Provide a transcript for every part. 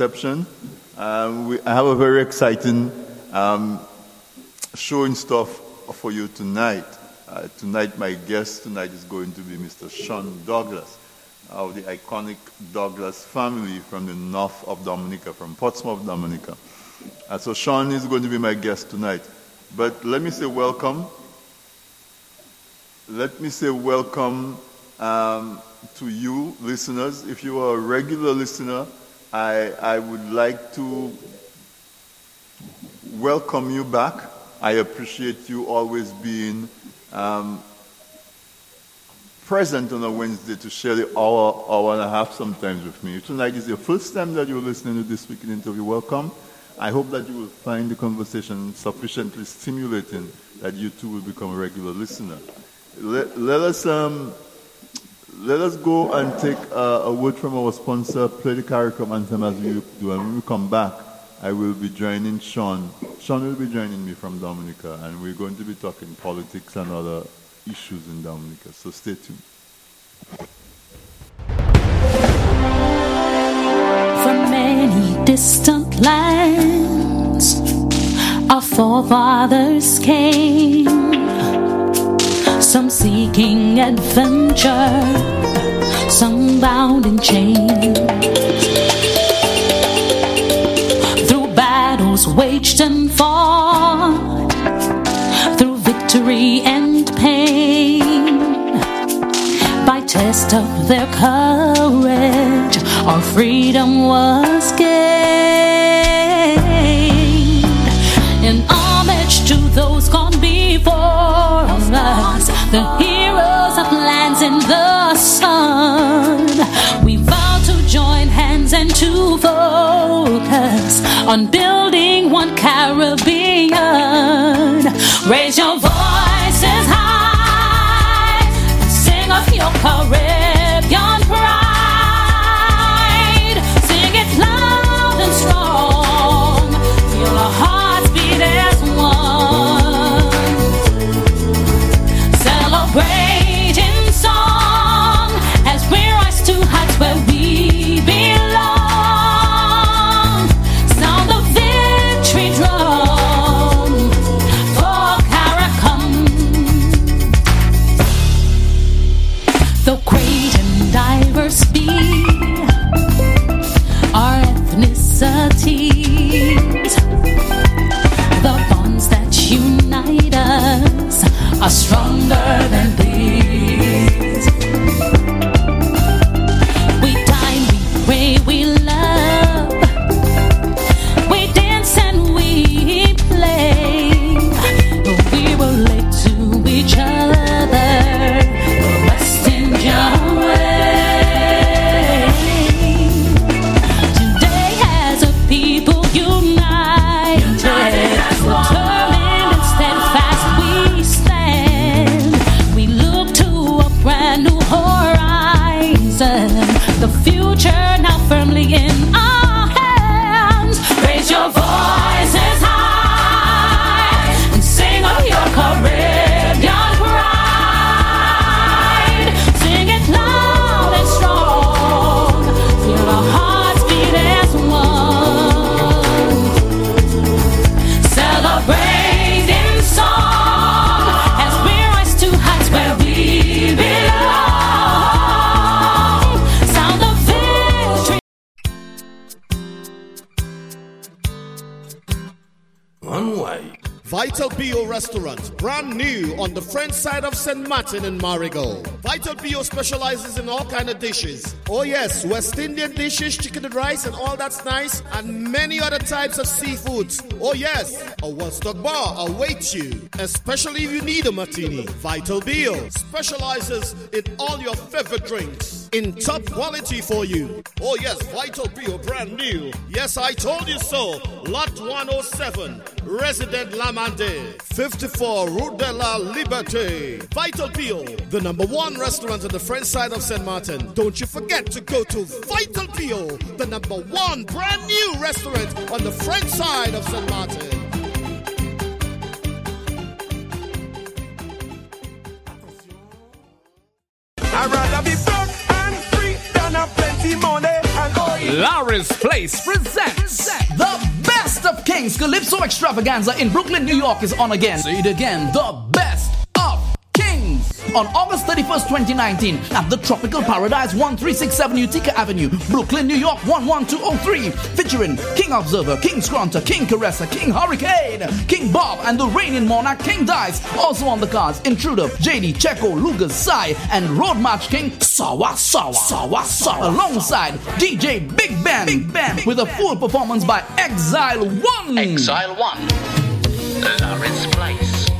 reception. Um, we, I have a very exciting um, show in stuff for you tonight. Uh, tonight, my guest tonight is going to be Mr. Sean Douglas of the iconic Douglas family from the north of Dominica, from Portsmouth, Dominica. Uh, so Sean is going to be my guest tonight. But let me say welcome. Let me say welcome um, to you, listeners. If you are a regular listener, I, I would like to welcome you back. I appreciate you always being um, present on a Wednesday to share the hour, hour and a half sometimes with me. Tonight is your first time that you're listening to this weekend interview. Welcome. I hope that you will find the conversation sufficiently stimulating that you too will become a regular listener. Let, let us um, let us go and take uh, a word from our sponsor, play the CARICOM anthem as we do, and when we come back, I will be joining Sean. Sean will be joining me from Dominica, and we're going to be talking politics and other issues in Dominica. So stay tuned. From many distant lands, our forefathers came. Some seeking adventure, some bound in chains. Through battles waged and fought, through victory and pain, by test of their courage, our freedom was gained. In homage to those the heroes of lands in the sun, we vow to join hands and to focus on building one Caribbean. Raise your voices high are stronger than these. New on the French side of St. Martin in Marigot. Vital Bio specializes in all kind of dishes. Oh yes, West Indian dishes, chicken and rice and all that's nice, and many other types of seafoods. Oh yes, a one-stock bar awaits you, especially if you need a martini. Vital Bio specializes in all your favorite drinks in top quality for you. Oh yes, Vital Bio brand new. Yes, I told you so. Lot 107, Resident Lamande, 54 Rue de la Liberté. Vital Bio, the number one restaurant on the French side of St. Martin. Don't you forget to go to Vital Bio, the number one brand new restaurant on the French side of St. Martin. Larry's Place presents the best of Kings Calypso Extravaganza in Brooklyn, New York is on again. Say it again, the best on August 31st, 2019 at the Tropical Paradise 1367 Utica Avenue, Brooklyn, New York 11203 featuring King Observer, King Scrunter, King Caressa, King Hurricane, King Bob and the reigning monarch King Dice. Also on the cards Intruder, JD, Checo, Lugas, Sai and Road March King Sawa Sawa. Sawa Sawa. Alongside DJ Big Ben Big Ben with a full performance by Exile 1 Exile 1 Larry's Place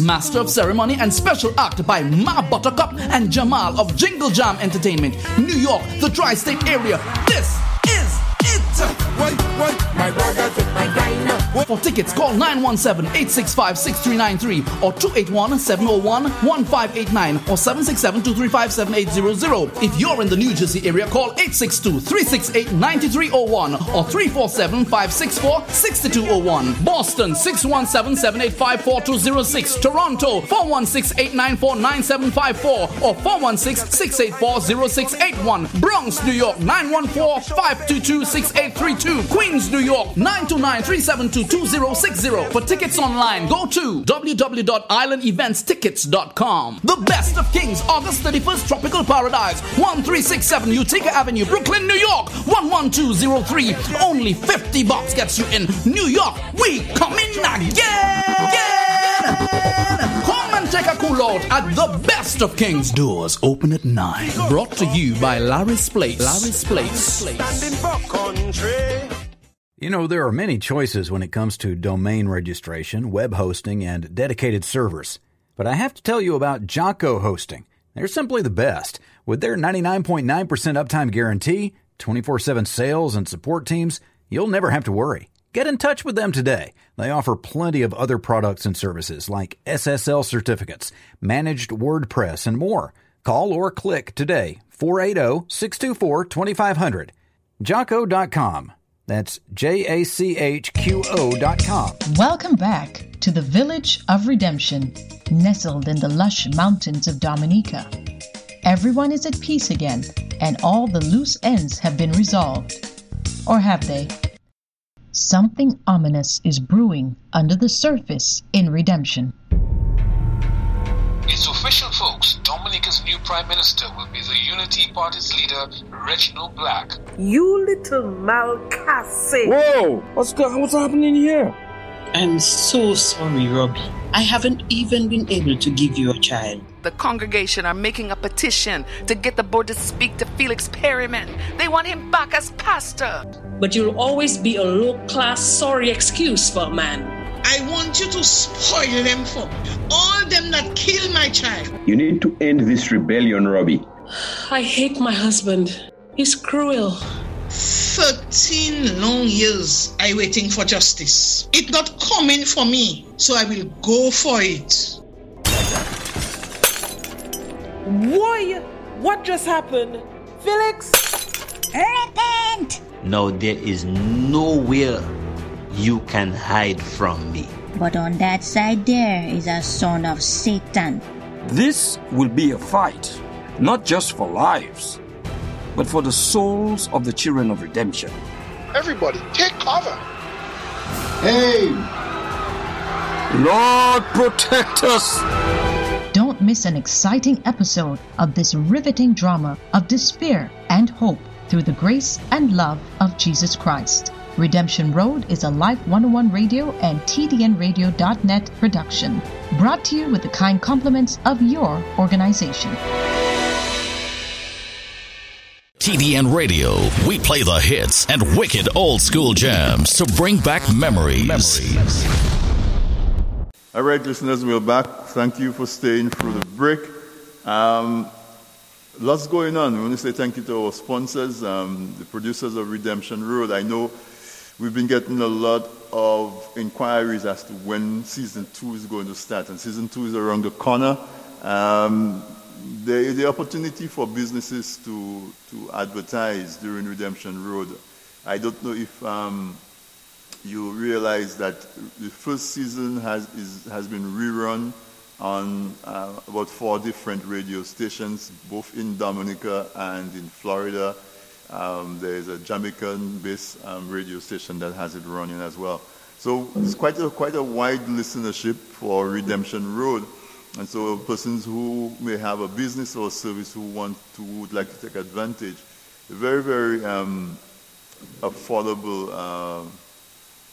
Master of Ceremony and Special Act by Ma Buttercup and Jamal of Jingle Jam Entertainment, New York, the tri state area. This is it. Wait, wait, my brother. For tickets, call 917 865 6393 or 281 701 1589 or 767 235 7800. If you're in the New Jersey area, call 862 368 9301 or 347 564 6201. Boston 617 785 4206. Toronto 416 894 9754 or 416 684 0681. Bronx, New York 914 522 6832. Queens, New York 929 372 2060. For tickets online, go to www.islandeventstickets.com. The Best of Kings, August 31st, Tropical Paradise, 1367 Utica Avenue, Brooklyn, New York 11203. Only 50 bucks gets you in New York. We coming again! again. Come and take a cool out at the Best of Kings. Doors open at 9. Brought to you by Larry's Place. Larry's Place. Standing for country. You know, there are many choices when it comes to domain registration, web hosting, and dedicated servers. But I have to tell you about Jocko Hosting. They're simply the best. With their 99.9% uptime guarantee, 24 7 sales, and support teams, you'll never have to worry. Get in touch with them today. They offer plenty of other products and services like SSL certificates, managed WordPress, and more. Call or click today 480 624 2500. Jocko.com. That's jachqo dot com. Welcome back to the Village of Redemption, nestled in the lush mountains of Dominica. Everyone is at peace again, and all the loose ends have been resolved. Or have they? Something ominous is brewing under the surface in Redemption. It's official, folks. Dominica's new Prime Minister will be the Unity Party's leader, Reginald Black. You little Malcassi. Whoa! What's go- what's happening here? I'm so sorry, Robbie. I haven't even been able to give you a child. The congregation are making a petition to get the board to speak to Felix Perryman. They want him back as pastor. But you'll always be a low class sorry excuse for a man. I want you to spoil them for all them that kill my child. You need to end this rebellion, Robbie. I hate my husband. He's cruel. 13 long years I waiting for justice. It not coming for me, so I will go for it. Why? What just happened? Felix? Repent! Now there is nowhere you can hide from me. But on that side there is a son of Satan. This will be a fight, not just for lives, but for the souls of the children of redemption. Everybody, take cover. Hey! Lord, protect us! Don't miss an exciting episode of this riveting drama of despair and hope through the grace and love of Jesus Christ. Redemption Road is a Life 101 Radio and TDNRadio.net production, brought to you with the kind compliments of your organization. TDN Radio, we play the hits and wicked old school jams to bring back memories. memories. All right, listeners, we're back. Thank you for staying through the break. Um, lots going on. We want to say thank you to our sponsors, um, the producers of Redemption Road. I know we've been getting a lot of inquiries as to when season two is going to start, and season two is around the corner. Um, the, the opportunity for businesses to, to advertise during Redemption Road. I don't know if um, you realize that the first season has, is, has been rerun on uh, about four different radio stations, both in Dominica and in Florida. Um, there is a Jamaican-based um, radio station that has it running as well. So it's quite a quite a wide listenership for Redemption Road, and so persons who may have a business or a service who want to would like to take advantage, very very um, affordable uh,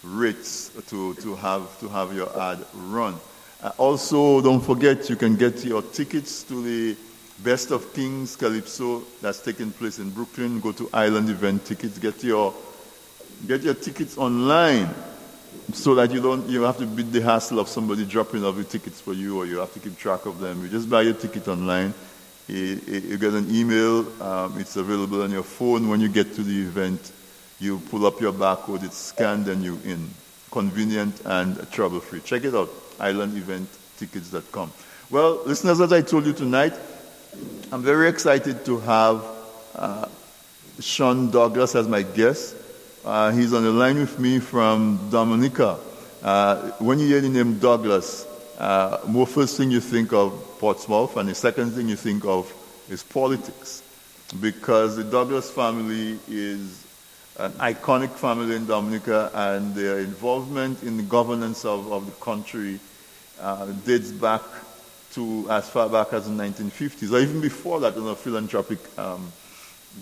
rates to, to have to have your ad run. Uh, also, don't forget you can get your tickets to the Best of Kings Calypso that's taking place in Brooklyn. Go to Island Event Tickets. Get your get your tickets online so that you don't you have to beat the hassle of somebody dropping off the tickets for you or you have to keep track of them. You just buy your ticket online. You, you get an email. Um, it's available on your phone when you get to the event. You pull up your barcode, it's scanned, and you're in. Convenient and trouble free. Check it out, islandeventtickets.com. Well, listeners, as I told you tonight, I'm very excited to have uh, Sean Douglas as my guest. Uh, he's on the line with me from Dominica. Uh, when you hear the name Douglas, uh, more first thing you think of Portsmouth, and the second thing you think of is politics, because the Douglas family is an iconic family in Dominica, and their involvement in the governance of, of the country uh, dates back to as far back as the 1950s, or even before that on a philanthropic um,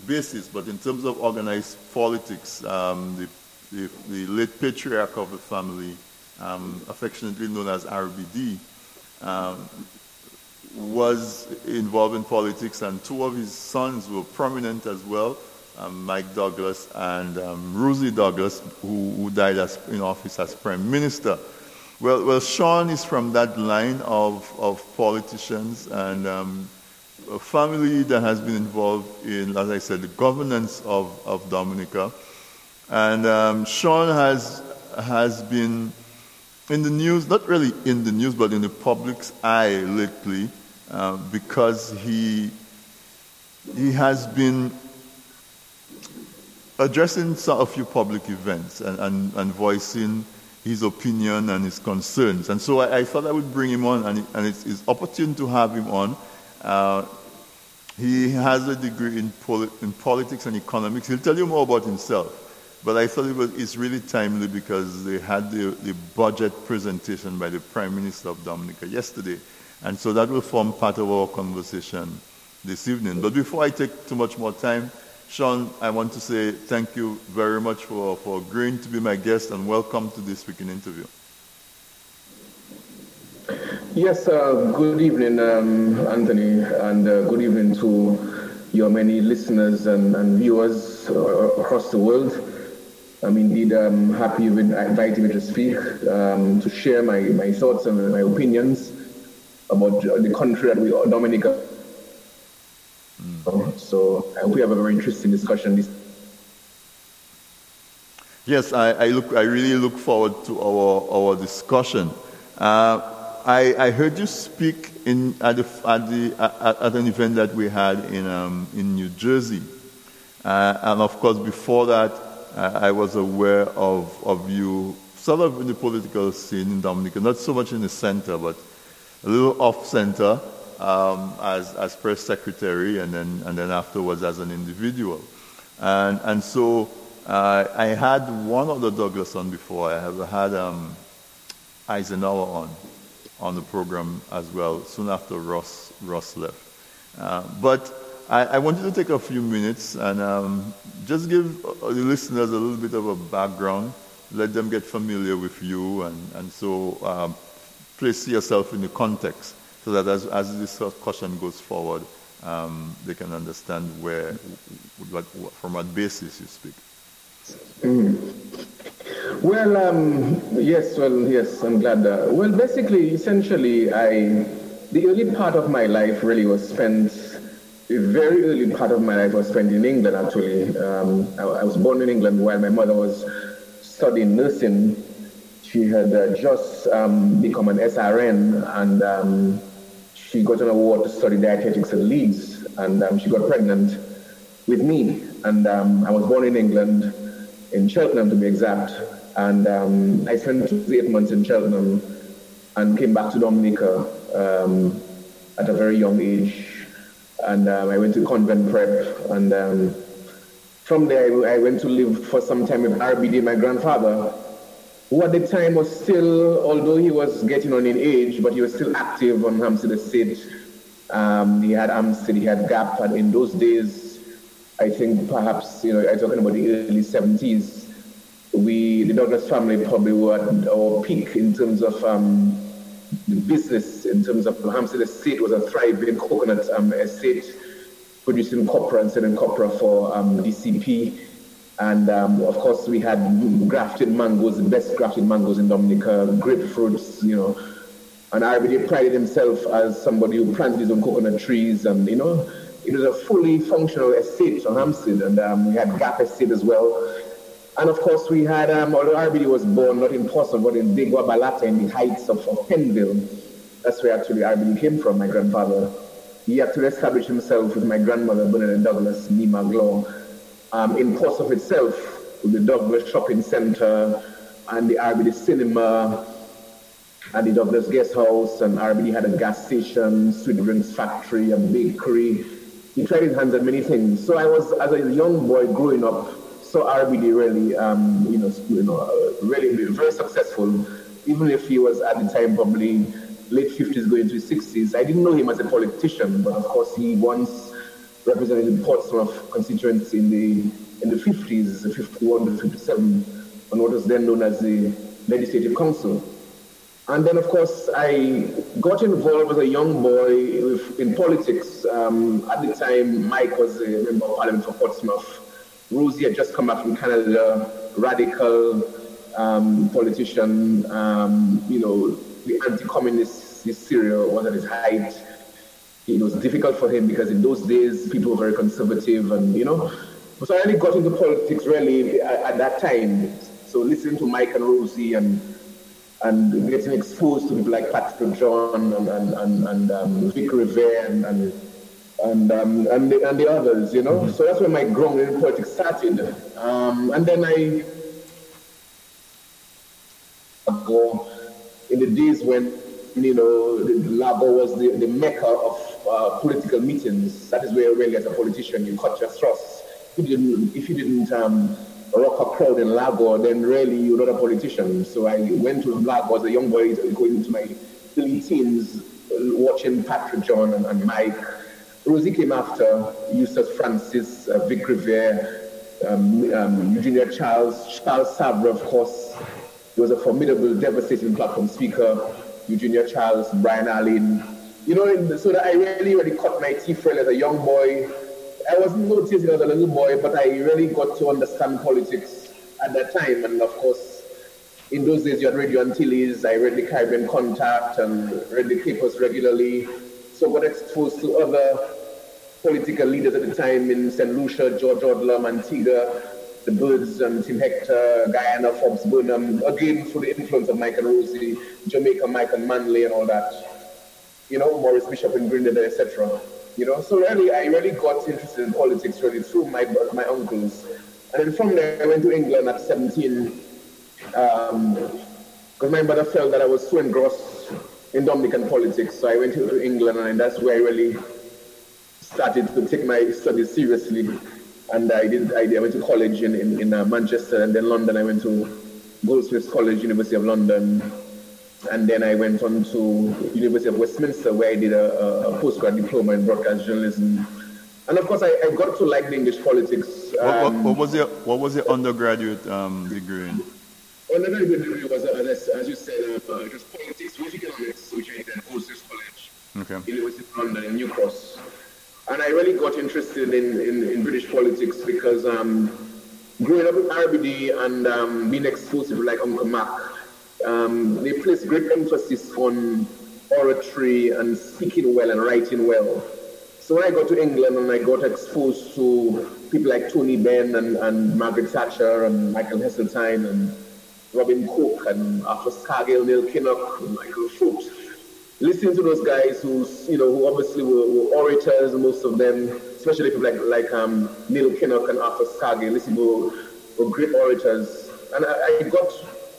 basis. But in terms of organized politics, um, the, the, the, late patriarch of the family, um, affectionately known as RBD, um, was involved in politics, and two of his sons were prominent as well um, Mike Douglas and um, Rosie Douglas, who, who died as, in office as Prime Minister. Well, well, Sean is from that line of, of politicians and um, a family that has been involved in, as I said, the governance of, of Dominica. And um, Sean has, has been in the news, not really in the news, but in the public's eye lately, uh, because he, he has been addressing a few public events and, and, and, voicing his opinion and his concerns. And so I, I thought I would bring him on, and, and it's, it's, opportune to have him on. Uh, he has a degree in, poli- in politics and economics. He'll tell you more about himself. But I thought it was, it's really timely because they had the, the budget presentation by the Prime Minister of Dominica yesterday. And so that will form part of our conversation this evening. But before I take too much more time, Sean, I want to say thank you very much for, for agreeing to be my guest and welcome to this weekend interview. Yes, uh, good evening, um, Anthony, and uh, good evening to your many listeners and, and viewers uh, across the world. I'm indeed um, happy you've invited me to speak, um, to share my, my thoughts and my opinions about the country that we, Dominica, Mm. So I hope we have a very interesting discussion. Yes, I, I, look. I really look forward to our our discussion. Uh, I, I, heard you speak in at, the, at, the, at, at an event that we had in um, in New Jersey, uh, and of course before that, uh, I was aware of of you sort of in the political scene in Dominica, not so much in the center, but a little off center um, as, as press secretary and then, and then afterwards as an individual. And, and so uh, I had one of the Douglas on before. I have had um, Eisenhower on on the program as well, soon after Ross, Ross left. Uh, but I, I, wanted to take a few minutes and um, just give the listeners a little bit of a background, let them get familiar with you, and, and so um, place yourself in the context so that as, as this discussion goes forward, um, they can understand where, what, from what basis you speak. Mm. Well, um, yes, well, yes, I'm glad. Uh, well, basically, essentially, I, the early part of my life really was spent, the very early part of my life was spent in England, actually. Um, I, I, was born in England while my mother was studying nursing. She had uh, just um, become an SRN, and um, she got an award to study dietetics at Leeds, and um, she got pregnant with me. And um, I was born in England, in Cheltenham to be exact. And um, I spent eight months in Cheltenham and came back to Dominica um, at a very young age. And um, I went to convent prep, and um, from there, I went to live for some time with RBD, my grandfather, who at the time was still, although he was getting on in age, but he was still active on Hampstead Estate. Um, he had Hampstead, he had Gap, and in those days, I think perhaps, you know, I'm talking about the early 70s, we, the Douglas family probably were at our peak in terms of um, the business, in terms of Hampstead Estate was a thriving coconut um, estate, producing copra and selling copra for um, DCP. And um, of course, we had grafted mangoes, the best grafted mangoes in Dominica, grapefruits, you know. And RBD prided himself as somebody who planted his own coconut trees, and you know, it was a fully functional estate on Hampstead. And um, we had Gap Estate as well. And of course, we had, um, although RBD was born not in Portsmouth, but in Big Wabalata in the heights of, of Penville. That's where actually RBD came from, my grandfather. He actually established himself with my grandmother, Bernadette Douglas, Nima Glow, um, in Portsmouth itself, with the Douglas Shopping Center and the RBD Cinema and the Douglas Guest House, and RBD had a gas station, sweet drinks factory, a bakery. He tried his hands at many things. So I was, as a young boy growing up, so RBD really, um, you know, you know, uh, really very successful. Even if he was at the time probably late 50s going to his 60s, I didn't know him as a politician, but of course he once represented Portsmouth constituency in the in the 50s, 51 to 57, on what was then known as the Legislative Council. And then, of course, I got involved as a young boy with, in politics. Um, at the time, Mike was a member of Parliament for Portsmouth. Rosie had just come back from Canada, radical um, politician. Um, you know, the anti-communist hysteria was at its height. It was difficult for him because in those days people were very conservative, and you know. So I only got into politics really at, at that time. So listening to Mike and Rosie and and getting exposed to people like Patrick John and and and, and um, Vic Riviere and, and and um, and, the, and the others, you know. So that's where my growing in politics started. Um, and then I go in the days when you know the Lago was the, the mecca of uh, political meetings. That is where really, as a politician, you cut your thrusts. If you didn't, if you didn't um, rock a crowd in Lago, then really you're not a politician. So I went to Lago as a young boy, going into my early teens, watching Patrick John and, and Mike Rosie came after Eustace Francis, uh, Vic Riviere, um, um, Eugenia Charles, Charles Savarin, of course. He was a formidable, devastating platform speaker. Eugenia Charles, Brian Alleyne. You know, so that I really, really cut my teeth really as a young boy. I wasn't noticing as a little boy, but I really got to understand politics at that time. And of course, in those days, you had Radio Antilles. I read the Caribbean Contact and read the papers regularly. So got exposed to other political leaders at the time in St. Lucia, George Odlum, Antigua, the Birds, and Tim Hector, Guyana, Forbes Burnham, again through the influence of Michael Rosie, Jamaica, Michael Manley, and all that. You know, Maurice Bishop in Grenada, etc. You know, so really, I really got interested in politics really through my my uncles, and then from there I went to England at 17, because um, my mother felt that I was so engrossed in Dominican politics, so I went to England, and that's where I really started to take my studies seriously. And I did. I, I went to college in, in, in uh, Manchester and then London. I went to Goldsmiths College, University of London. And then I went on to University of Westminster where I did a, a postgrad diploma in broadcast journalism. And of course, I, I got to like the English politics. Um, what, what, what, was your What was your undergraduate um, degree in? Undergraduate degree was, uh, as, as you said, uh, it was politics with economics, which I did at Goldsmiths College, okay. University of London in New Cross. And I really got interested in, in, in British politics because um, growing up with RBD and um, being exposed to like Uncle Mac, um, they placed great emphasis on oratory and speaking well and writing well. So when I got to England and I got exposed to people like Tony Benn and, and Margaret Thatcher and Michael Heseltine and Robin Cook and Arthur Scargill, Neil Kinnock, and Michael Foot, listening to those guys who, you know, who obviously were, were orators, most of them, especially people like like um, Neil Kinnock and Arthur Scargill, listen, were, were great orators, and I, I, got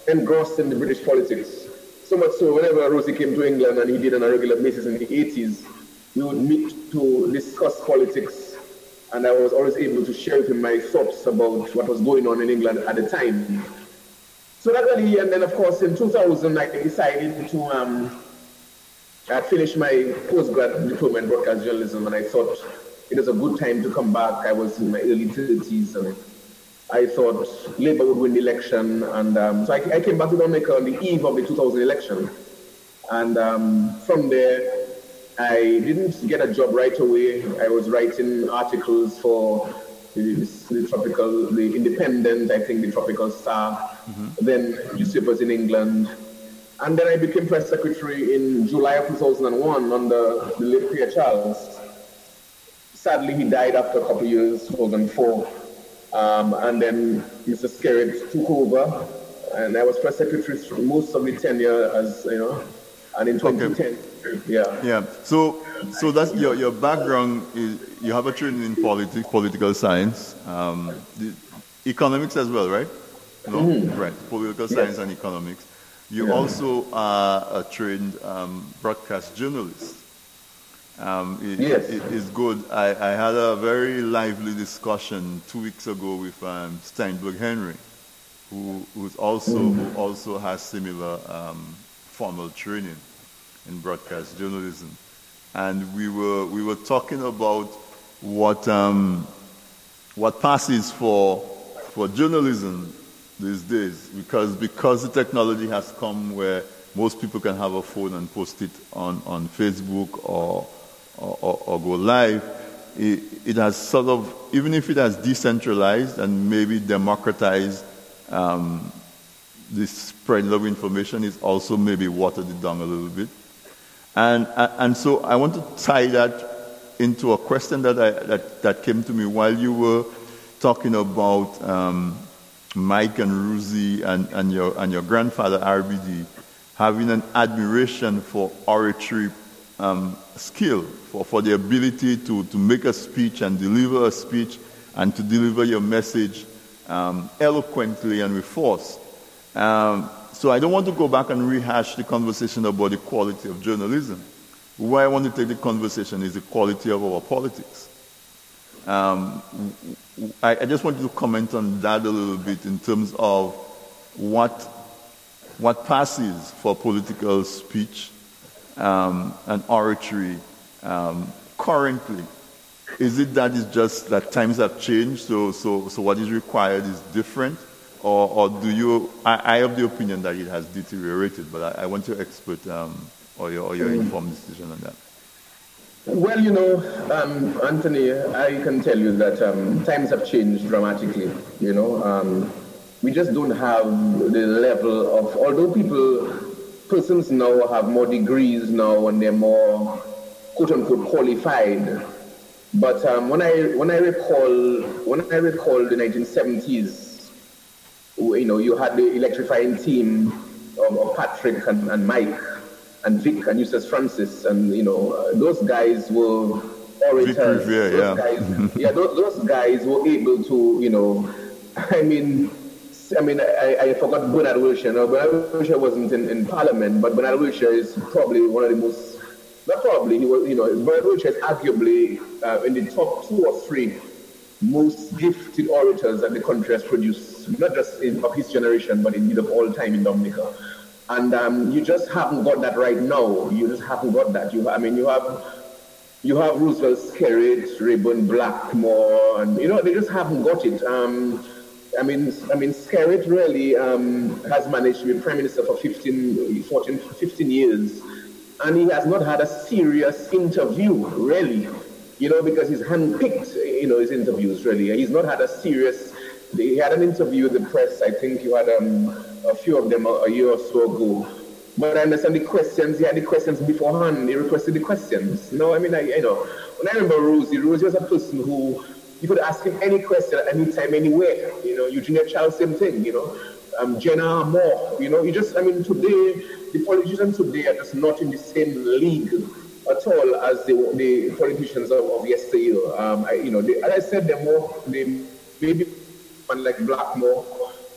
engrossed in the British politics. So much so, whenever Rosie came to England and he did on a regular basis in the 80s, we would meet to discuss politics and I was always able to share with him my thoughts about what was going on in England at the time. So that really, and then of course in 2000 I decided to, um, I finished my postgrad diploma in broadcast journalism and I thought it was a good time to come back. I was in my early 30s and I thought Labour would win the election. And um, so I, I, came back to Dominica on the eve of the 2000 election. And um, from there, I didn't get a job right away. I was writing articles for the, the Tropical, the Independent, I think the Tropical Star, mm-hmm. then newspapers in England. And then I became press secretary in July of 2001 under the late Pierre Charles. Sadly, he died after a couple of years, 2004. Um, and then Mr. Skerritt took over, and I was press secretary for most of the tenure as, you know, and in 2010. Okay. Yeah. Yeah. So, so that's your, your background is you have a training in politics, political science, um, economics as well, right? No, mm-hmm. right. Political science yes. and economics. You yeah. also are a trained um, broadcast journalist. Um, it, yes. it is good. I, I, had a very lively discussion two weeks ago with um, Steinberg Henry, who who's also mm-hmm. who also has similar um, formal training in broadcast journalism, and we were we were talking about what um, what passes for for journalism these days because because the technology has come where most people can have a phone and post it on, on Facebook or, or, or go live. It, it, has sort of, even if it has decentralized and maybe democratized um, the spread of information, it's also maybe watered it down a little bit. And, and so I want to tie that into a question that, I, that, that came to me while you were talking about um, Mike and Rosie and, and, your, and your grandfather, RBD, having an admiration for oratory um, skill, for, for the ability to, to make a speech and deliver a speech and to deliver your message um, eloquently and with force. Um, so I don't want to go back and rehash the conversation about the quality of journalism. Where I want to take the conversation is the quality of our politics. Um, I, I, just wanted to comment on that a little bit in terms of what, what passes for political speech um, and oratory um, currently. Is it that it's just that times have changed, so, so, so what is required is different? Or, or do you, I, I, have the opinion that it has deteriorated, but I, I want your expert um, or, your, or your mm. informed decision on that. Well, you know, um, Anthony, I can tell you that um, times have changed dramatically. You know, um, we just don't have the level of, although people, persons now have more degrees now and they're more, quote unquote, qualified. But um, when I when I recall when I recall the 1970s, you know, you had the electrifying team of, of Patrick and, and, Mike and Vic and Eustace Francis, and you know, uh, those guys were orators. Riviere, those yeah, guys, yeah, those, those, guys were able to, you know, I mean. I mean, I, I forgot Bernard Wiltshire. No, Bernard Wiltshire wasn't in, in Parliament, but Bernard Wiltshire is probably one of the most, not probably, he was, you know, Bernard Wiltshire is arguably uh, in the top two or three most gifted orators that the country has produced, not just in, of his generation, but indeed of all time in Dominica. And um, you just haven't got that right now. You just haven't got that. You, I mean, you have you have Roosevelt Skerritt, Rayburn Blackmoore, and you know they just haven't got it. Um, I mean, I mean, Skerritt really um, has managed to be prime minister for 15, 14, 15 years, and he has not had a serious interview, really you know, because he's handpicked, you know, his interviews really. He's not had a serious, he had an interview with the press, I think you had um, a few of them a, a, year or so ago. But I understand the questions, he had the questions beforehand, he requested the questions. No, I mean, I, you know, when I remember Rosie, Rosie was a person who, you could ask him any question at any time, anywhere. You know, Eugenia Charles, same thing, you know. Um, Jenner Armour, you know, you just, I mean, today, the politicians today are just not in the same league at all as the, the politicians of, of yesteryear. Um, I, you know, they, as I said, they're more, they maybe one like Blackmoore,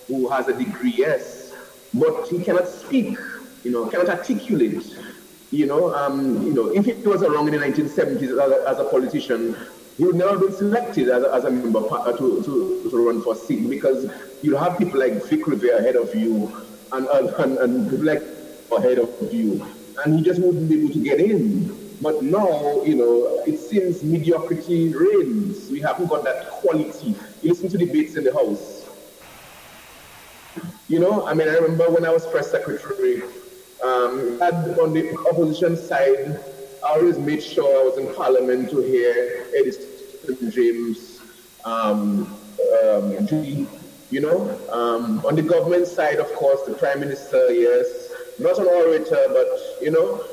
who has a degree, yes, but he cannot speak, you know, cannot articulate. You know, um, you know, if he was around in the 1970s as a, as a politician, would never been selected as a, as a member uh, to, to, to run for seat because you have people like Vic Riviere ahead of you and, and, and people like ahead of you, and he just wouldn't be able to get in. But now, you know, it seems mediocrity reigns. We haven't got that quality. You listen to debates in the House. You know, I mean, I remember when I was press secretary, um, on the opposition side, I always made sure I was in Parliament to hear Eddie James, um, um, you know. Um, on the government side, of course, the Prime Minister, yes, not an orator, but, you know,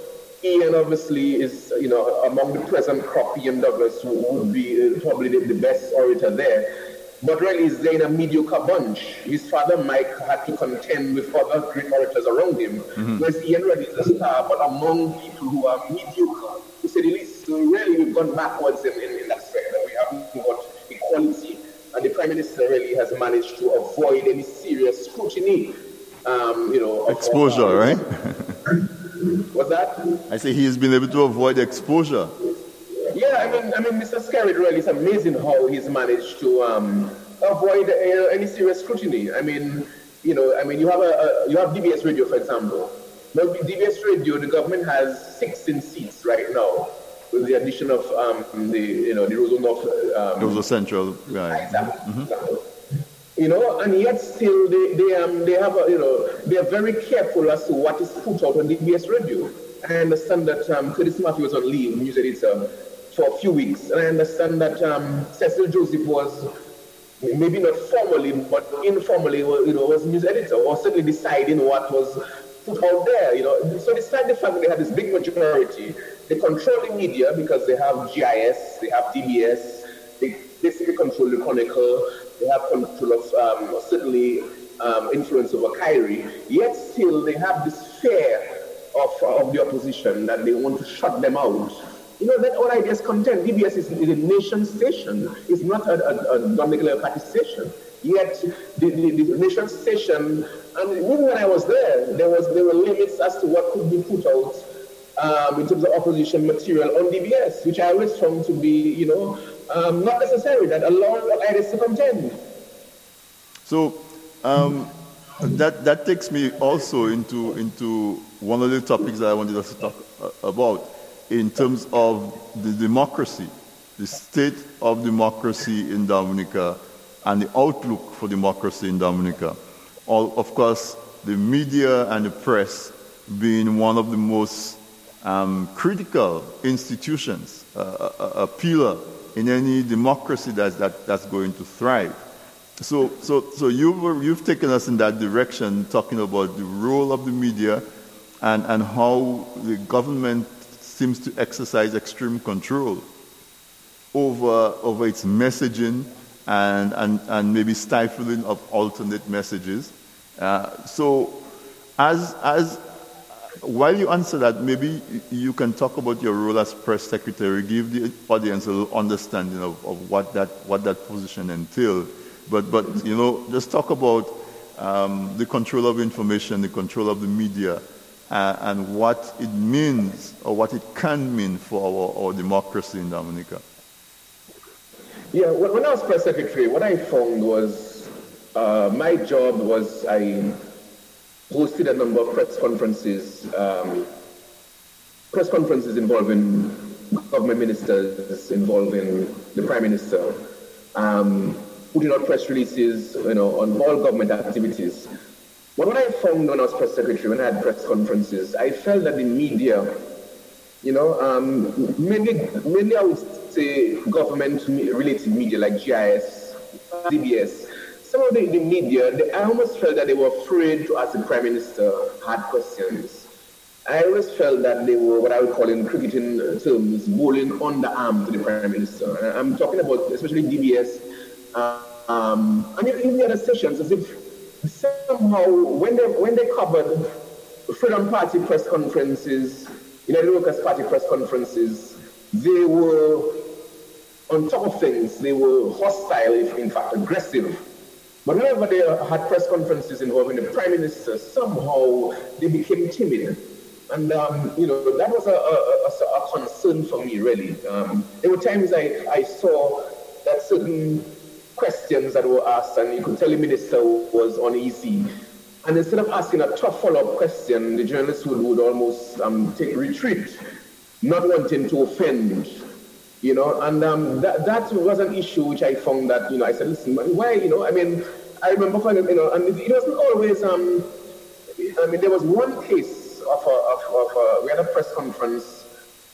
Ian obviously is, you know, among the present crop, Ian Douglas who would be uh, probably the, the, best orator there. But really, he's in a mediocre bunch. His father, Mike, had to contend with other great orators around him. Mm-hmm. Whereas Ian Reddy is a star, but among people who are mediocre, to say the least. So really, we've gone backwards in, in, in that sphere. We haven't got equality. And the Prime Minister really has managed to avoid any serious scrutiny um, you know, exposure, right? What's that? I say he has been able to avoid exposure. Yeah, I mean, I mean, Mr. Skerritt really, it's amazing how he's managed to um, avoid uh, any serious scrutiny. I mean, you know, I mean, you have a, a you have DBS Radio, for example. Now, DBS Radio, the government has 16 seats right now, with the addition of um, the you know the Roseau North. Um, Roseau Central, right? Exactly. Mm-hmm you know, and yet still they, they, um, they have, a, you know, they are very careful as to what is put out on the DBS radio. I understand that um, Curtis Matthew was on leave, news editor, for a few weeks, and I understand that um, Cecil Joseph was maybe not formally, but informally, you know, was news editor, or certainly deciding what was put out there, you know. So despite the fact that they had this big majority, they control the media because they have GIS, they have DBS, they basically control the Chronicle, they have control of um, certainly um, influence over Kairi, yet still they have this fear of, of the opposition that they want to shut them out. You know, that all I just contend, DBS is, is, a nation station, it's not a, a, a Dominic party station. Yet the, the, the, nation station, and even when I was there, there was there were limits as to what could be put out um, in terms of opposition material on DBS, which I always found to be, you know, um, not necessary that allow iris to contend. So um, that that takes me also into into one of the topics that I wanted us to talk uh, about in terms of the democracy, the state of democracy in Dominica, and the outlook for democracy in Dominica. All, of course, the media and the press being one of the most um, critical institutions, uh, a, a pillar in any democracy that's, that, that's going to thrive. So, so, so you've, you've taken us in that direction, talking about the role of the media and, and how the government seems to exercise extreme control over, over its messaging and, and, and maybe stifling of alternate messages. Uh, so, as, as, while you answer that, maybe you can talk about your role as press secretary, give the audience a little understanding of, of what, that, what that position entails. But, but, you know, just talk about um, the control of information, the control of the media, uh, and what it means or what it can mean for our, our democracy in Dominica. Yeah, when I was press secretary, what I found was uh, my job was I hosted a number of press conferences, um, press conferences involving government ministers, involving the prime minister, um, putting out press releases, you know, on all government activities. But what I found when I was press secretary, when I had press conferences, I felt that the media, you know, um, mainly, mainly I would say government-related media like GIS, DBS, some of the, the media, they, I almost felt that they were afraid to ask the Prime Minister hard questions. I always felt that they were what I would call in cricketing terms, bowling on the arm to the Prime Minister. I'm talking about especially DBS uh, um, and even the other sessions, as if somehow when they, when they covered Freedom Party press conferences, United Workers Party press conferences, they were on top of things, they were hostile, if in fact aggressive but whenever they had press conferences involving the prime minister, somehow they became timid. And, um, you know, that was a, a, a, a concern for me, really. Um, there were times I, I saw that certain questions that were asked, and you could tell the minister was uneasy. And instead of asking a tough follow-up question, the journalist would, would almost um, take retreat, not wanting to offend, you know. And um, that, that was an issue which I found that, you know, I said, listen, why, you know, I mean, I remember you know, and it, wasn't always, um, I mean, there was one case of a, of, of a we had a press conference.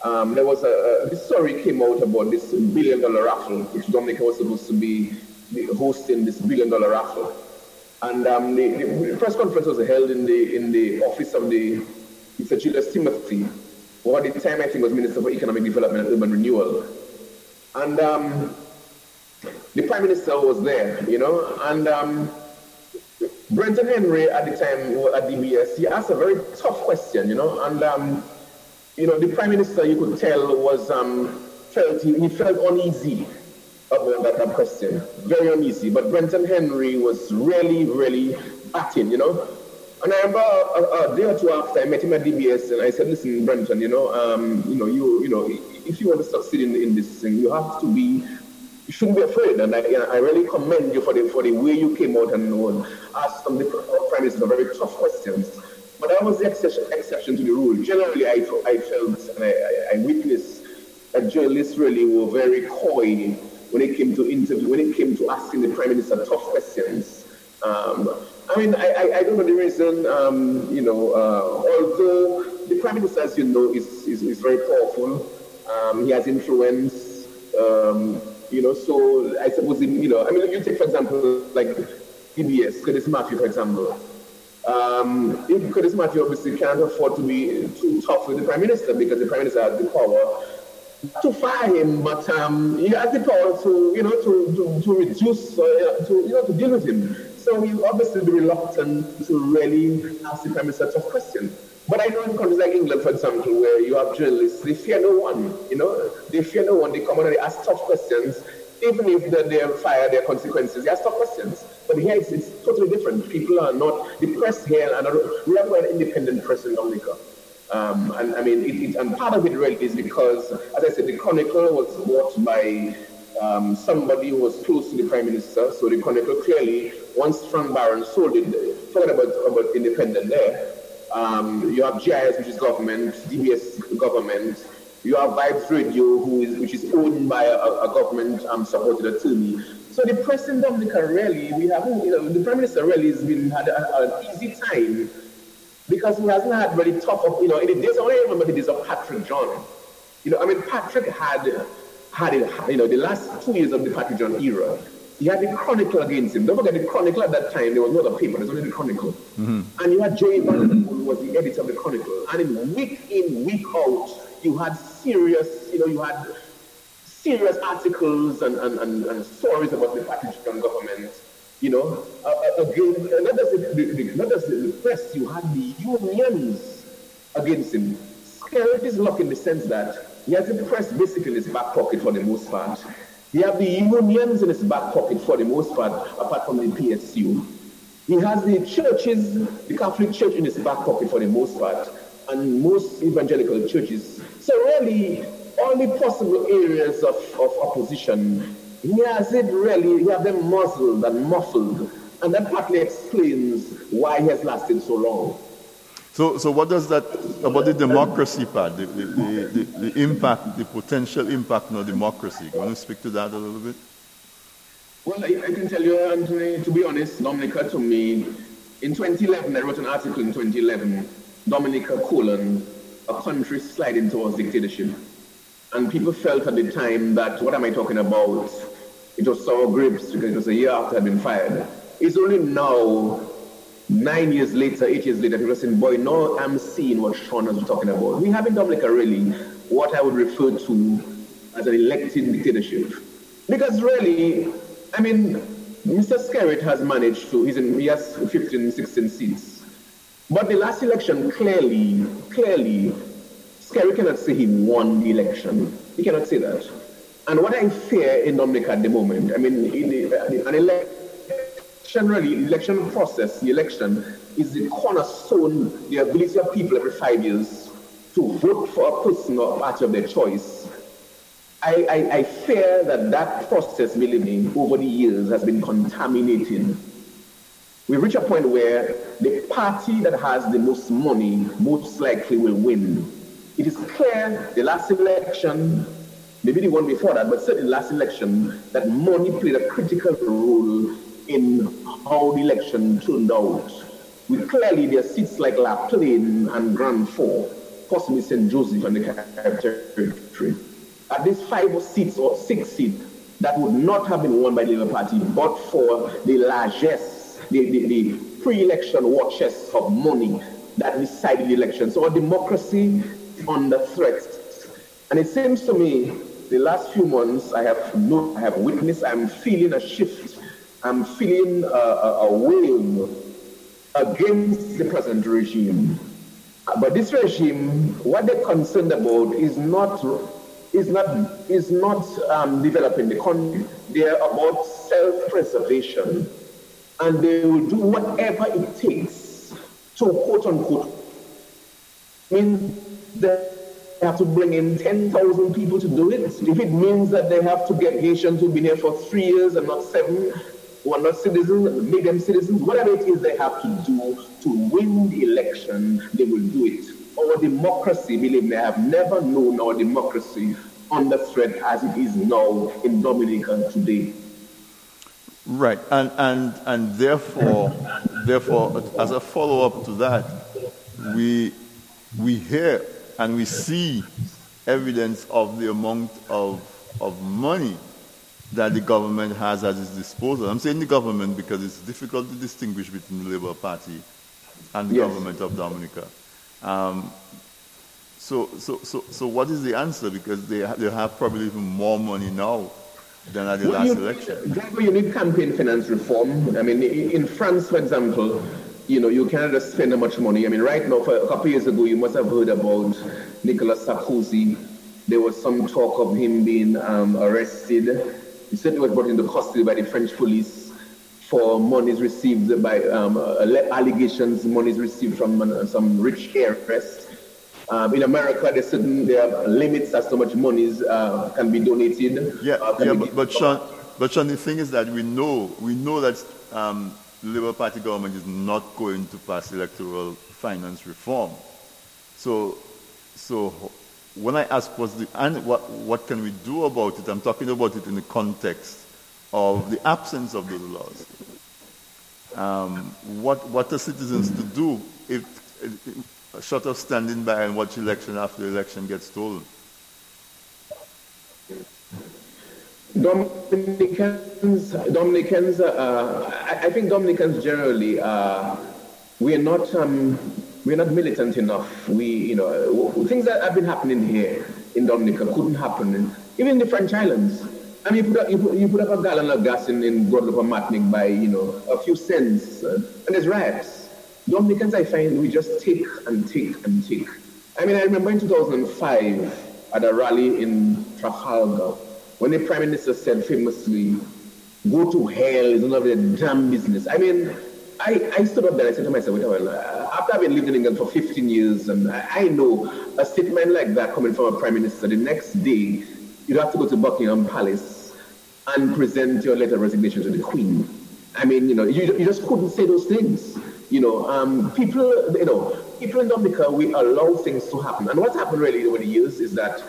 Um, there was a, a, story came out about this billion dollar raffle, which Dominica was supposed to be hosting this billion dollar raffle. And um, the, the, press conference was held in the in the office of the Mr. Julius Timothy, who at the time I think was Minister for Economic Development and Urban Renewal. And um, the Prime Minister was there, you know, and um, Brenton Henry at the time at DBS, he asked a very tough question, you know, and um, you know the Prime Minister, you could tell, was um, felt he, he felt uneasy about that, that question, very uneasy. But Brenton Henry was really, really batting, you know. And I remember a, a, day or two after I met him at DBS, and I said, "Listen, Brenton, you know, um, you know, you, you know, if you want to succeed in, in this thing, you have to be shouldn't be afraid. And I, I really commend you for the, for the way you came out and, asked some the prime minister very tough questions. But that was the exception, exception to the rule. Generally, I, I felt and I, I witnessed that journalists really were very coy when it came to interview, when it came to asking the prime minister tough questions. Um, I mean, I, I, I, don't know the reason, um, you know, uh, although the prime minister, as you know, is, is, is very powerful. Um, he has influence. Um, you know, so I suppose, you know, I mean, you take, for example, like DBS, Curtis Matthew, for example. Um, if Curtis Matthew obviously can't afford to be too tough with the Prime Minister because the Prime Minister has the power to fire him, but um, he has the power to, you know, to, to, to reduce, uh, to, you know, to deal with him. So he'll obviously be reluctant to really ask the Prime Minister tough questions. But I know in countries like England, for example, where you have journalists, they fear no one. You know, they fear no one. They come and they ask tough questions, even if they're fired, there are consequences. They ask tough questions. But here it's, it's, totally different. People are not the press here, and we have an independent press in Dominica. Um, and I mean, it, it, and part of it really is because, as I said, the Chronicle was bought by um, somebody who was close to the Prime Minister. So the Chronicle clearly, once Frank Barron sold it, forget about, about independent there. Um, you have GIS, which is government, DBS government. You have Vibes Radio, who is which is owned by a, a government um, supported attorney. So the President in Dominica really, we have, you know, the Prime Minister really has been had an easy time because he hasn't had really tough, you know, in the days, I only remember the days of Patrick John. You know, I mean, Patrick had, had it, you know, the last two years of the Patrick John era, he had the Chronicle against him. Don't forget the Chronicle at that time, there was no other paper, there was only the Chronicle. Mm-hmm. And you had Joey Van who was the editor of the Chronicle. And in week in, week out, you had serious, you know, you had serious articles and, and, and, and stories about the Patrick John government. You know, uh, uh again, not just the, the, not just the press, you had the unions against him. Skerrit is lucky in the sense that he has the press basically in his back pocket for the most part. He has the unions in his back pocket for the most part, apart from the PSU. He has the churches, the Catholic Church in his back pocket for the most part, and most evangelical churches. So really, all the possible areas of, of opposition, he has it really, he has them muzzled and muffled. And that partly explains why he has lasted so long. So, so what does that about the democracy part, the, the, the, the, impact, the potential impact on democracy? You to speak to that a little bit? Well, I, I can tell you, Anthony, to be honest, Dominica to me, in 2011, I wrote an article in 2011, Dominica colon, a country sliding towards dictatorship. And people felt at the time that, what am I talking about? It was sour grapes because it was a year after I'd been fired. It's only now Nine years later, eight years later, people are saying, boy, now I'm seeing what Sean was talking about. We have in Dominica really what I would refer to as an elected dictatorship. Because really, I mean, Mr. Skerrit has managed to, he's in, he has 15, 16 seats. But the last election, clearly, clearly, Skerrit cannot say he won the election. He cannot say that. And what I fear in Dominica at the moment, I mean, the, an election election really, election process, the election is the cornerstone, the ability of people every five years to vote for a person or party of their choice. I, I, I fear that that process, believe me, over the years has been contaminated. We reach a point where the party that has the most money most likely will win. It is clear the last election, maybe the one before that, but certainly the last election, that money played a critical role in how the election turned out. We clearly, there seats like La Plaine and Grand Fond, possibly St. Joseph and the Carib Territory. At these five seats or six seats, that would not have been won by the Labour Party but for the largesse, the, the, the pre-election war chest of money that decided the election. So our democracy under threat. And it seems to me, the last few months, I have no, I have witnessed, I'm feeling a shift. I'm feeling a, a, a wave against the present regime. But this regime, what they're concerned about is not is not is not um, developing the country. They're about self-preservation, and they will do whatever it takes to quote unquote mean that they have to bring in 10,000 people to do it. If it means that they have to get Haitians who've been here for three years and not seven, who are not citizens, make them citizens, whatever it is they have to do to win the election, they will do it. Our democracy, believe me, I have never known our democracy under threat as it is now in Dominica today. Right, and and and therefore, therefore, as a follow-up to that, we we hear and we see evidence of the amount of of money that the government has at its disposal. I'm saying the government because it's difficult to distinguish between the Labour Party and the Yes. government of Dominica. Um, so, so, so, so, what is the answer? Because they, they have probably even more money now than at the Well, last you- election. Why you need campaign finance reform. I mean, in France, for example, you know, you cannot just spend that much money. I mean, right now, for a couple of years ago, you must have heard about Nicolas Sarkozy. There was some talk of him being um, arrested. He certainly was brought into custody by the French police for monies received by um, alle- allegations, monies received from uh, some rich heiress. Um, in America, there's certain there are limits as to how much monies uh, can be donated. Yeah, uh, yeah, but, but Sean, but Sean, the thing is that we know, we know that um, the Labour Party government is not going to pass electoral finance reform. So, so when I ask what's the and what what can we do about it, I'm talking about it in the context of the absence of those laws. Um, what what are citizens to do if, if short of standing by and watch election after election gets stolen? Dominicans, Dominicans, uh, I, I think Dominicans generally, uh, we are not, um, we are not militant enough. We, you know, things that have been happening here in Dominica couldn't happen in, even in the French Islands. I mean, you put, up, you, put, you put up a gallon of gas in, in Guadeloupe and Martinique by, you know, a few cents, uh, and there's riots. Dominicans, I find, we just take and take and take. I mean, I remember in 2005 at a rally in Trafalgar when the Prime Minister said famously, go to hell is none of their damn business. I mean, I, I stood up there and I said to myself, wait a minute, uh, after having lived in England for 15 years, and I, I know a statement like that coming from a Prime Minister, the next day, you'd have to go to Buckingham Palace and present your letter of resignation to the Queen. I mean, you know, you, you just couldn't say those things. You know, um, people, you know, people in Dominica, we allow things to happen. And what's happened really over the years is that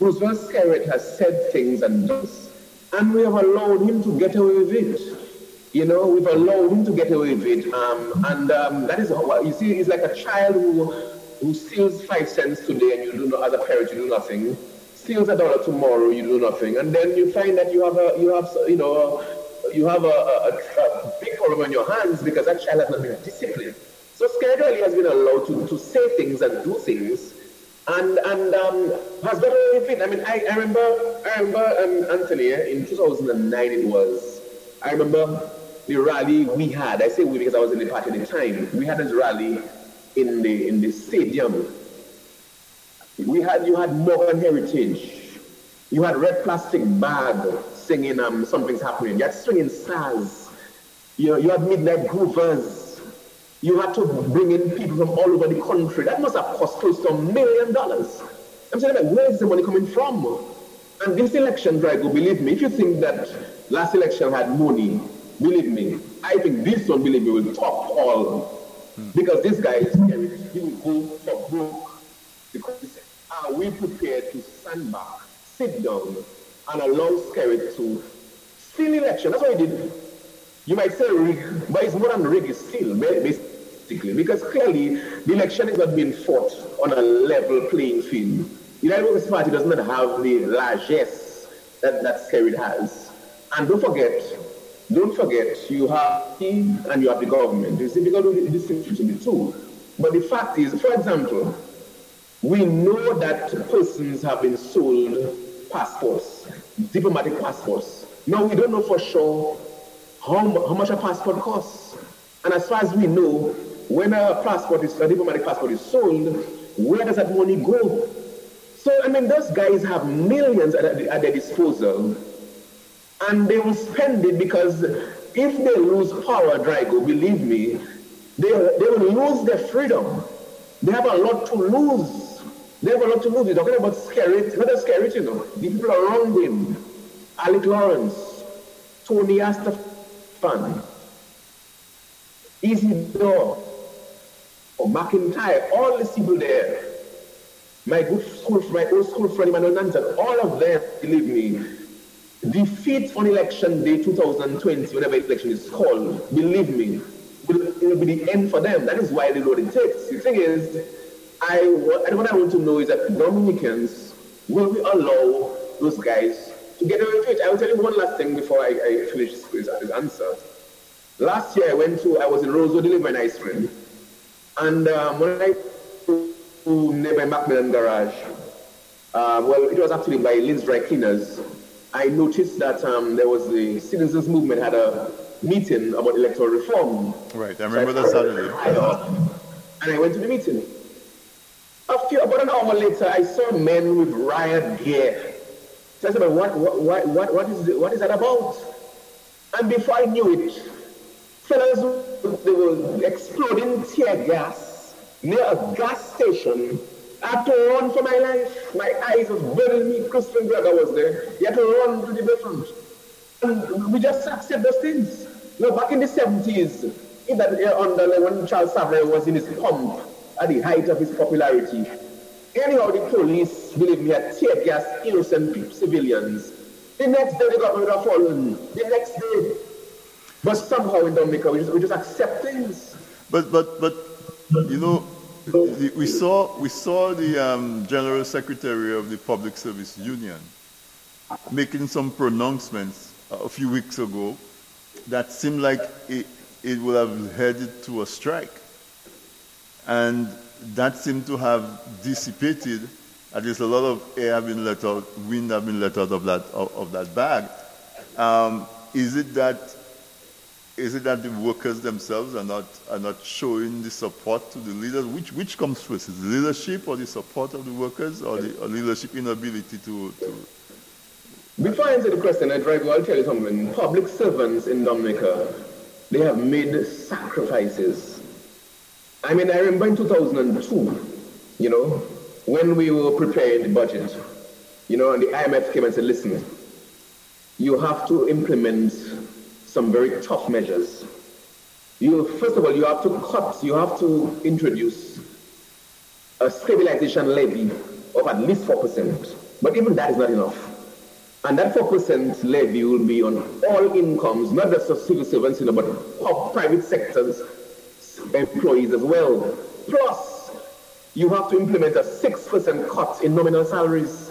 Roosevelt Skerrit has said things and does, and we have allowed him to get away with it. You know, we've allowed him to get away with it, um, and um, that is how you see. It's like a child who who steals five cents today, and you do not, as a parent, you do nothing. Steals a dollar tomorrow, you do nothing, and then you find that you have a you have you know you have a, a, a big problem on your hands because that child has not been disciplined. So Skerrit has been allowed to, to say things and do things and and um, has got away with it. I mean, I, I remember I remember um, Anthony eh, in 2009 it was. I remember the rally we had. I say we because I was in the party at the time. We had this rally in the in the stadium. We had you had Morgan Heritage. You had red plastic bag singing um something's happening. You had swinging stars. You know, you had midnight groovers. You had to bring in people from all over the country. That must have cost close to a million dollars. I'm saying, like, where is the money coming from? And this election, Drago, believe me, if you think that last election had money, believe me, I think this one, believe me, will top all. Hmm. Because this guy is scary. He will go for broke. Because he said, are we prepared to stand back, sit down, and allow Skerrit to steal election? That's what he did. You might say rig, but it's more than rig, it's still, basically. Because clearly, the election is not being fought on a level playing field. The United Workers Party does not have the largesse that, that Skerrit has. And don't forget, don't forget, you have the and you have the government. It's difficult to between the two. But the fact is, for example, we know that persons have been sold passports, diplomatic passports. Now we don't know for sure how, how much a passport costs. And as far as we know, when a passport is a diplomatic passport is sold, where does that money go? So I mean, those guys have millions at, at their disposal, and they will spend it because if they lose power, Drago, believe me, they, they will lose their freedom. They have a lot to lose. They have a lot to lose. You're talking about Skerrit, not a Skerrit, you know. The people around him, Alec Lawrence, Tony Astaphan, Isidore, or McIntyre, all these people there my good school, my old school friend Emmanuel Nanton, all of them, believe me, defeat on election day 2020, whenever election is called, believe me, it will be the end for them. That is why they what it takes. The thing is, I, what, what I want to know is that Dominicans, will we allow those guys to get away with it? I will tell you one last thing before I, I finish this, answer. Last year I went to, I was in Rosewood delivering ice cream. And um, when I to nearby Macmillan Garage. Uh, well, it was actually by Lynn's Dry Cleaners. I noticed that um, there was the citizens movement had a meeting about electoral reform. Right, I remember so that Saturday. and I went to the meeting. A few, about an hour later, I saw men with riot gear. So I said, what, what, what, what, is, what is that about? And before I knew it, fellas, they were exploding tear gas near a gas station. I had to run for my life. My eyes was burning me. Christian brother was there. He had to run to the bathroom. And we just accept those things. You know, back in the 70s, in that, uh, under, when Charles Savarin was in his pomp, at the height of his popularity, anyhow, the police, believe me, had tear gas innocent civilians. The next day, they got rid of fallen. The next day. But somehow in Dominica, we just, we just accept things. But, but, but you know, we saw we saw the um, general secretary of the Public Service Union making some pronouncements a few weeks ago that seemed like it, it would have headed to a strike, and that seemed to have dissipated. At least a lot of air have been let out, wind have been let out of that of, of that bag. Um, is it that is it that the workers themselves are not are not showing the support to the leaders? Which which comes first? Is the leadership or the support of the workers or the or leadership inability to, to Before I answer the question, like to tell you something. Public servants in Dominica, they have made sacrifices. I mean, I remember in 2002, you know, when we were preparing the budget, you know, and the IMF came and said, listen, you have to implement some very tough measures. You, first of all, you have to cut, you have to introduce a stabilization levy of at least 4%. But even that is not enough. And that 4% levy will be on all incomes, not just of civil servants, you know, but of private sectors employees as well. Plus, you have to implement a 6% cut in nominal salaries.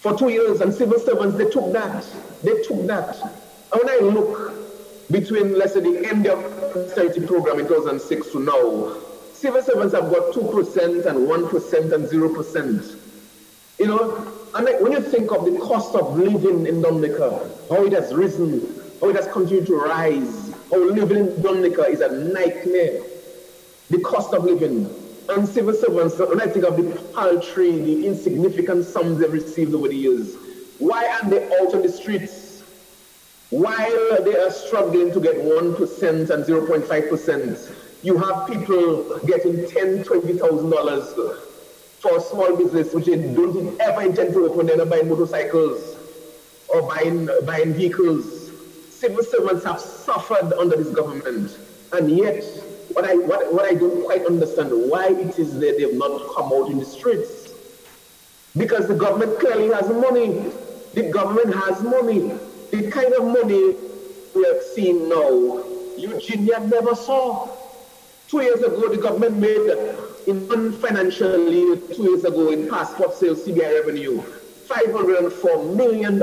For two years, and civil servants, they took that. They took that. When I look between, let's say, the end of the austerity program in 2006 to now, civil servants have got 2% and 1% and 0%. You know, and when you think of the cost of living in Dominica, how it has risen, how it has continued to rise, how living in Dominica is a nightmare. The cost of living. And civil servants, when I think of the paltry, the insignificant sums they've received over the years, why aren't they out on the streets while they are struggling to get 1% and 0.5%, you have people getting ten, twenty thousand dollars for a small business which they don't ever intend to open. They're buying motorcycles or buying buying vehicles. Civil servants have suffered under this government, and yet what I what, what I don't quite understand why it is that they've not come out in the streets. Because the government clearly has money. The government has money. The kind of money we are seeing now, Eugenia never saw. Two years ago, the government made in one financial year, two years ago, in passport sales, CBI revenue, $504 million.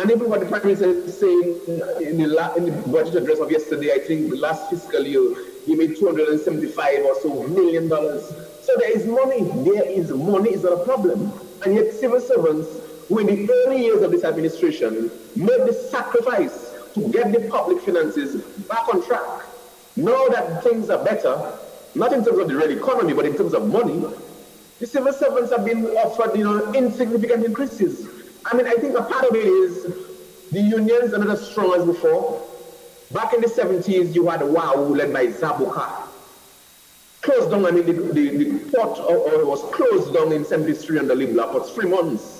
And even what the Prime Minister is saying in the, la- in the budget address of yesterday, I think the last fiscal year, he made 275 or so million dollars. So there is money. There is money is not a problem. And yet civil servants, who in the early years of this administration, made the sacrifice to get the public finances back on track. Now that things are better, not in terms of the real economy, but in terms of money, the civil servants have been offered, you know, insignificant increases. I mean, I think a part of it is the unions are not as strong as before. Back in the 70s, you had WOW led by Zabuka. Closed down, I mean, the, the, the port or, or was closed down in 73 under LeBlanc for three months.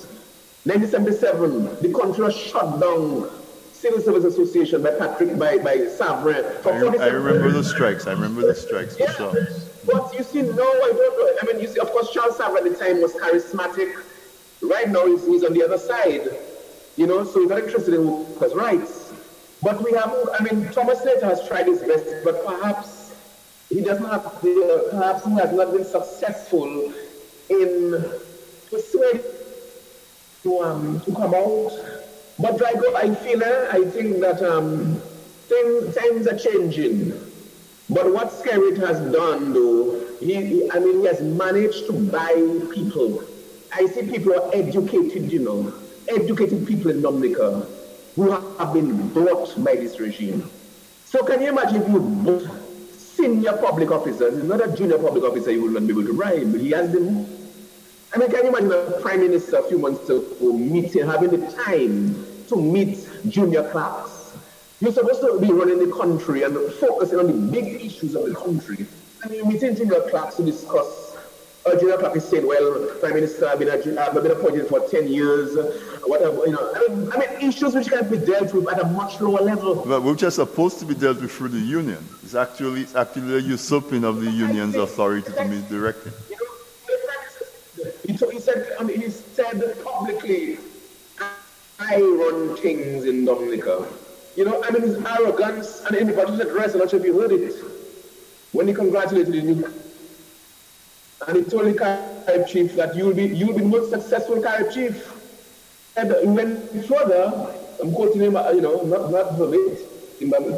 1977, the country was shut down. Civil Service Association by Patrick, by, by Savarin. I, 47 I remember the strikes. I remember the strikes for Yeah. sure. But you see, no, I don't know. I mean, you see, of course, Charles Savarin at the time was charismatic. Right now, he's, he's on the other side. You know, so he's not interested in workers' rights. But we have, I mean, Thomas Slater has tried his best, but perhaps he doesn't have, the, perhaps he has not been successful in persuading to, um, to come out. But Drago, I feel, eh, I think that um, things, times are changing. But what Skerrit has done, though, he, he- I mean, he has managed to buy people. I see people are educated, you know, educated people in Dominica who have been bought by this regime. So can you imagine if you bought senior public officers? It's not a junior public officer you will not be able to bribe. He has them. I mean, can you imagine a prime minister a few months ago meeting, having the time to meet junior clerks? You're supposed to be running the country and focusing on the big issues of the country. And you're meeting junior clerks to discuss. A junior clerk is saying, well, Prime Minister, I've been, a, I've been appointed for 10 years, whatever, you know. I mean, I mean, issues which can be dealt with at a much lower level. But which are supposed to be dealt with through the union. It's actually, it's actually a usurping of the union's authority to meet directly. He, told, he said, he said publicly, I run things in Dominica. You know, I mean, his arrogance and in the budget address, I'm not sure if you heard it, when he congratulated the new, and he told the Carib chief that you'll be, you'll be the most successful Carib chief. And he went further, I'm quoting him, you know, not, not verbatim, but I'm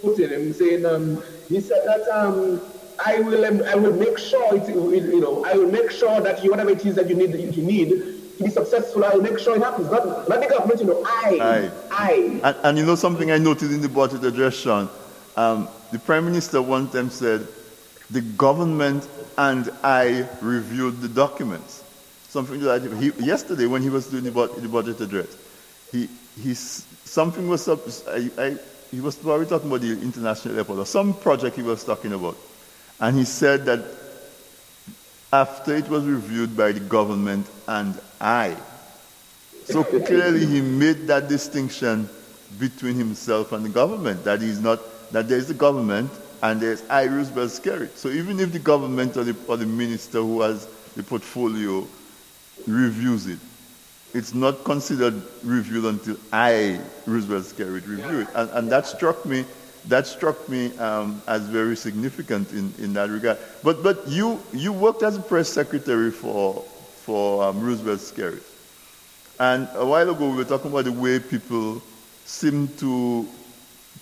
quoting him, saying, um, he said that, um, I will, um, I will make sure, it, you know, I will make sure that you, whatever it is that you need, you need to be successful, I will make sure it happens. Not, not the government, you know, I, I. And, and you know something I noticed in the budget address, Sean? Um, the Prime Minister one time said, the government and I reviewed the documents. Something that. He, yesterday, when he was doing the, the budget address, he, he, something was up, I, I, he was probably talking about the international airport or some project he was talking about. And he said that after it was reviewed by the government and I, so clearly he made that distinction between himself and the government, that he's not, that there's the government and there's I, Roosevelt Skerrit. So even if the government or the, or the minister who has the portfolio reviews it, it's not considered reviewed until I, Roosevelt Skerrit, review it. And, and that struck me, that struck me um, as very significant in, in that regard. But, but you, you worked as a press secretary for, for um, Roosevelt Skerrit. And a while ago, we were talking about the way people seem to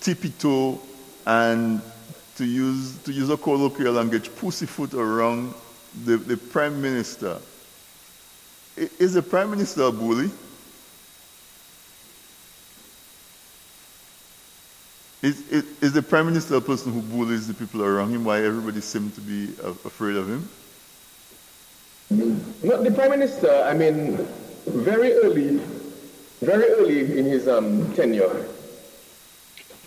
tiptoe and to use, to use a colloquial language, pussyfoot around the, the prime minister. Is the prime minister a bully? Is, is, is the prime minister a person who bullies the people around him? Why everybody seems to be afraid of him? No, the Prime Minister, I mean, very early, very early in his um, tenure,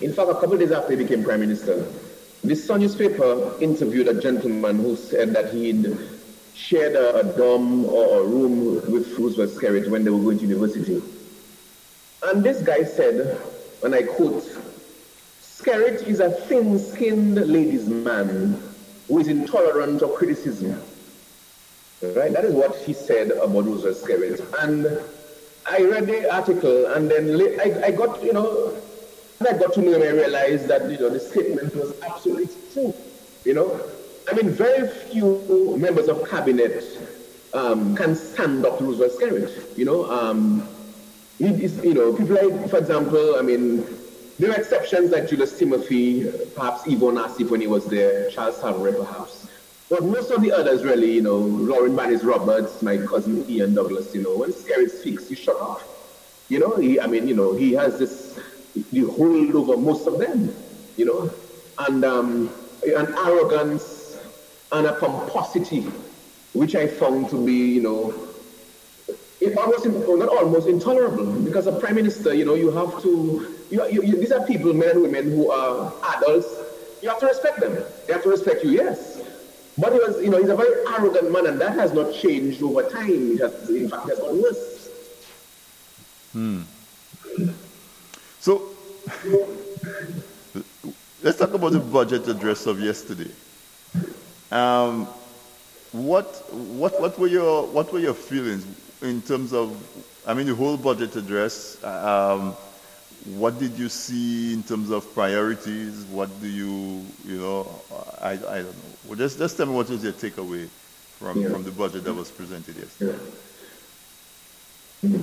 in fact, a couple days after he became prime minister, the Sun newspaper interviewed a gentleman who said that he'd shared a, a dorm or a room with Roosevelt Skerrit when they were going to university. And this guy said, and I quote, Skerrit is a thin-skinned ladies' man who is intolerant of criticism. Right? That is what he said about Roosevelt Skerrit. And I read the article, and then I, I got, you know, I got to know him, I realized that, you know, the statement was absolutely true. You know, I mean, very few members of cabinet um, can stand up to Roosevelt Skerrit. You know, um, he you know, people like, for example, I mean, there are exceptions like Julius Timothy, perhaps Yvonne Nassif when he was there, Charles Savarin perhaps. But most of the others really, you know, Loreen Bannis Roberts, my cousin Ian Douglas, you know, when Skerrit speaks, you shut off. You know, he, I mean, you know, he has this, the hold over most of them, you know, and um, an arrogance and a pomposity, which I found to be, you know, it almost, not almost intolerable. Because a prime minister, you know, you have to, you, you, you, these are people, men and women, who are adults. You have to respect them. They have to respect you, yes. But he was, you know, he's a very arrogant man, and that has not changed over time. It has, in fact, has gotten worse. Hmm. So, let's talk about the budget address of yesterday. Um, what, what, what were your, what were your feelings in terms of, I mean, the whole budget address? Um, what did you see in terms of priorities? What do you, you know, I, I don't know. Well, just, just tell me what was your takeaway from, yeah. from the budget that was presented yesterday. Yeah.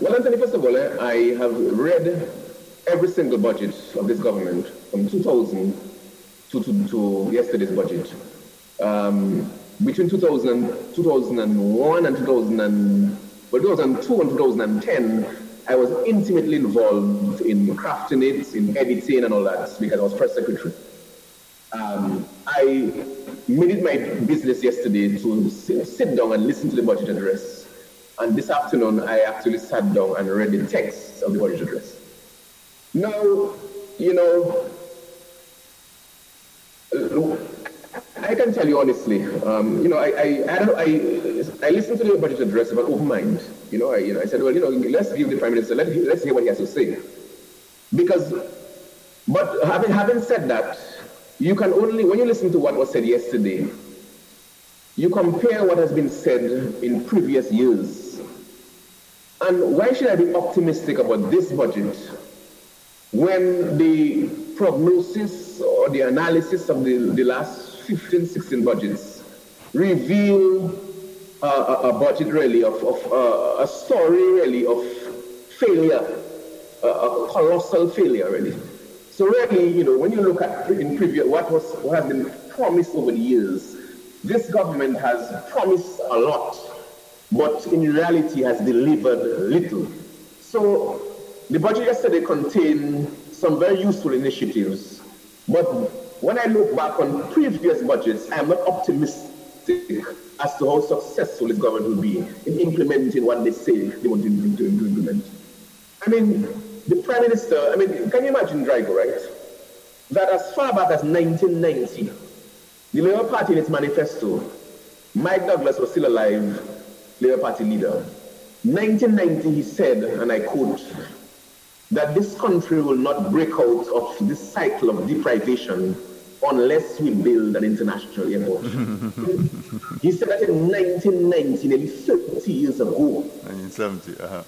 Well, Anthony, first of all, eh, I have read every single budget of this government from 2000 to, to, to yesterday's budget. Um, between 2000, 2001 and 2000 and, well, 2002 and 2010, I was intimately involved in crafting it, in editing and all that, because I was press secretary. Um, I made it my business yesterday to sit down and listen to the budget address. And this afternoon, I actually sat down and read the text of the budget address. Now, you know, I can tell you honestly, um, you know, I, I, I, I, I listened to the budget address about open mind. You know, I, you know, I said, well, you know, let's give the prime minister, let, let's hear what he has to say. Because, but having, having said that, you can only, when you listen to what was said yesterday, you compare what has been said in previous years. And why should I be optimistic about this budget when the prognosis or the analysis of the, the last 15, 16 budgets reveal uh, a, a, budget really of, of uh, a story really of failure, uh, a colossal failure really. So really, you know, when you look at in previous what was what has been promised over the years, this government has promised a lot, but in reality has delivered little. So the budget yesterday contained some very useful initiatives, but when I look back on previous budgets, I am not optimistic as to how successful this government will be in implementing what they say they want to implement. I mean, the Prime Minister, I mean, can you imagine Drago, right? That as far back as 1990, the Labour Party in its manifesto, Mike Douglas was still alive, Labour Party leader. 1990, he said, and I quote, that this country will not break out of this cycle of deprivation unless we build an international airport. he said that in 1990, nearly 30 years ago. 1970, uh-huh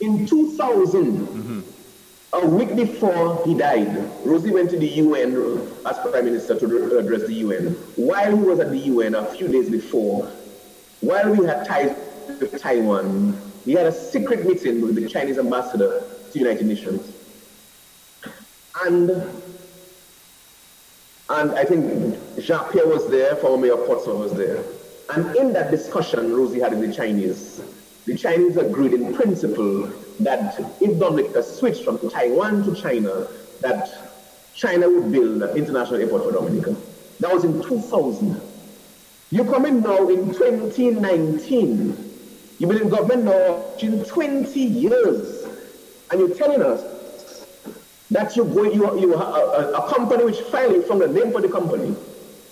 in 2000, mm-hmm. a week before he died, Rosie went to the UN as Prime Minister to address the UN. While he was at the UN a few days before, while we had ties with Taiwan, he had a secret meeting with the Chinese ambassador to the United Nations. And and I think Jacques Pierre was there, former Mayor Portsmouth was there. And in that discussion Rosie had with the Chinese, the Chinese agreed in principle that if Dominica switched from Taiwan to China, that China would build an international airport for Dominica. That was in 2000. You come in now in 2019, You've been in government now in 20 years, and you're telling us that you go, you, you a, a, a company which finally from the name for the company.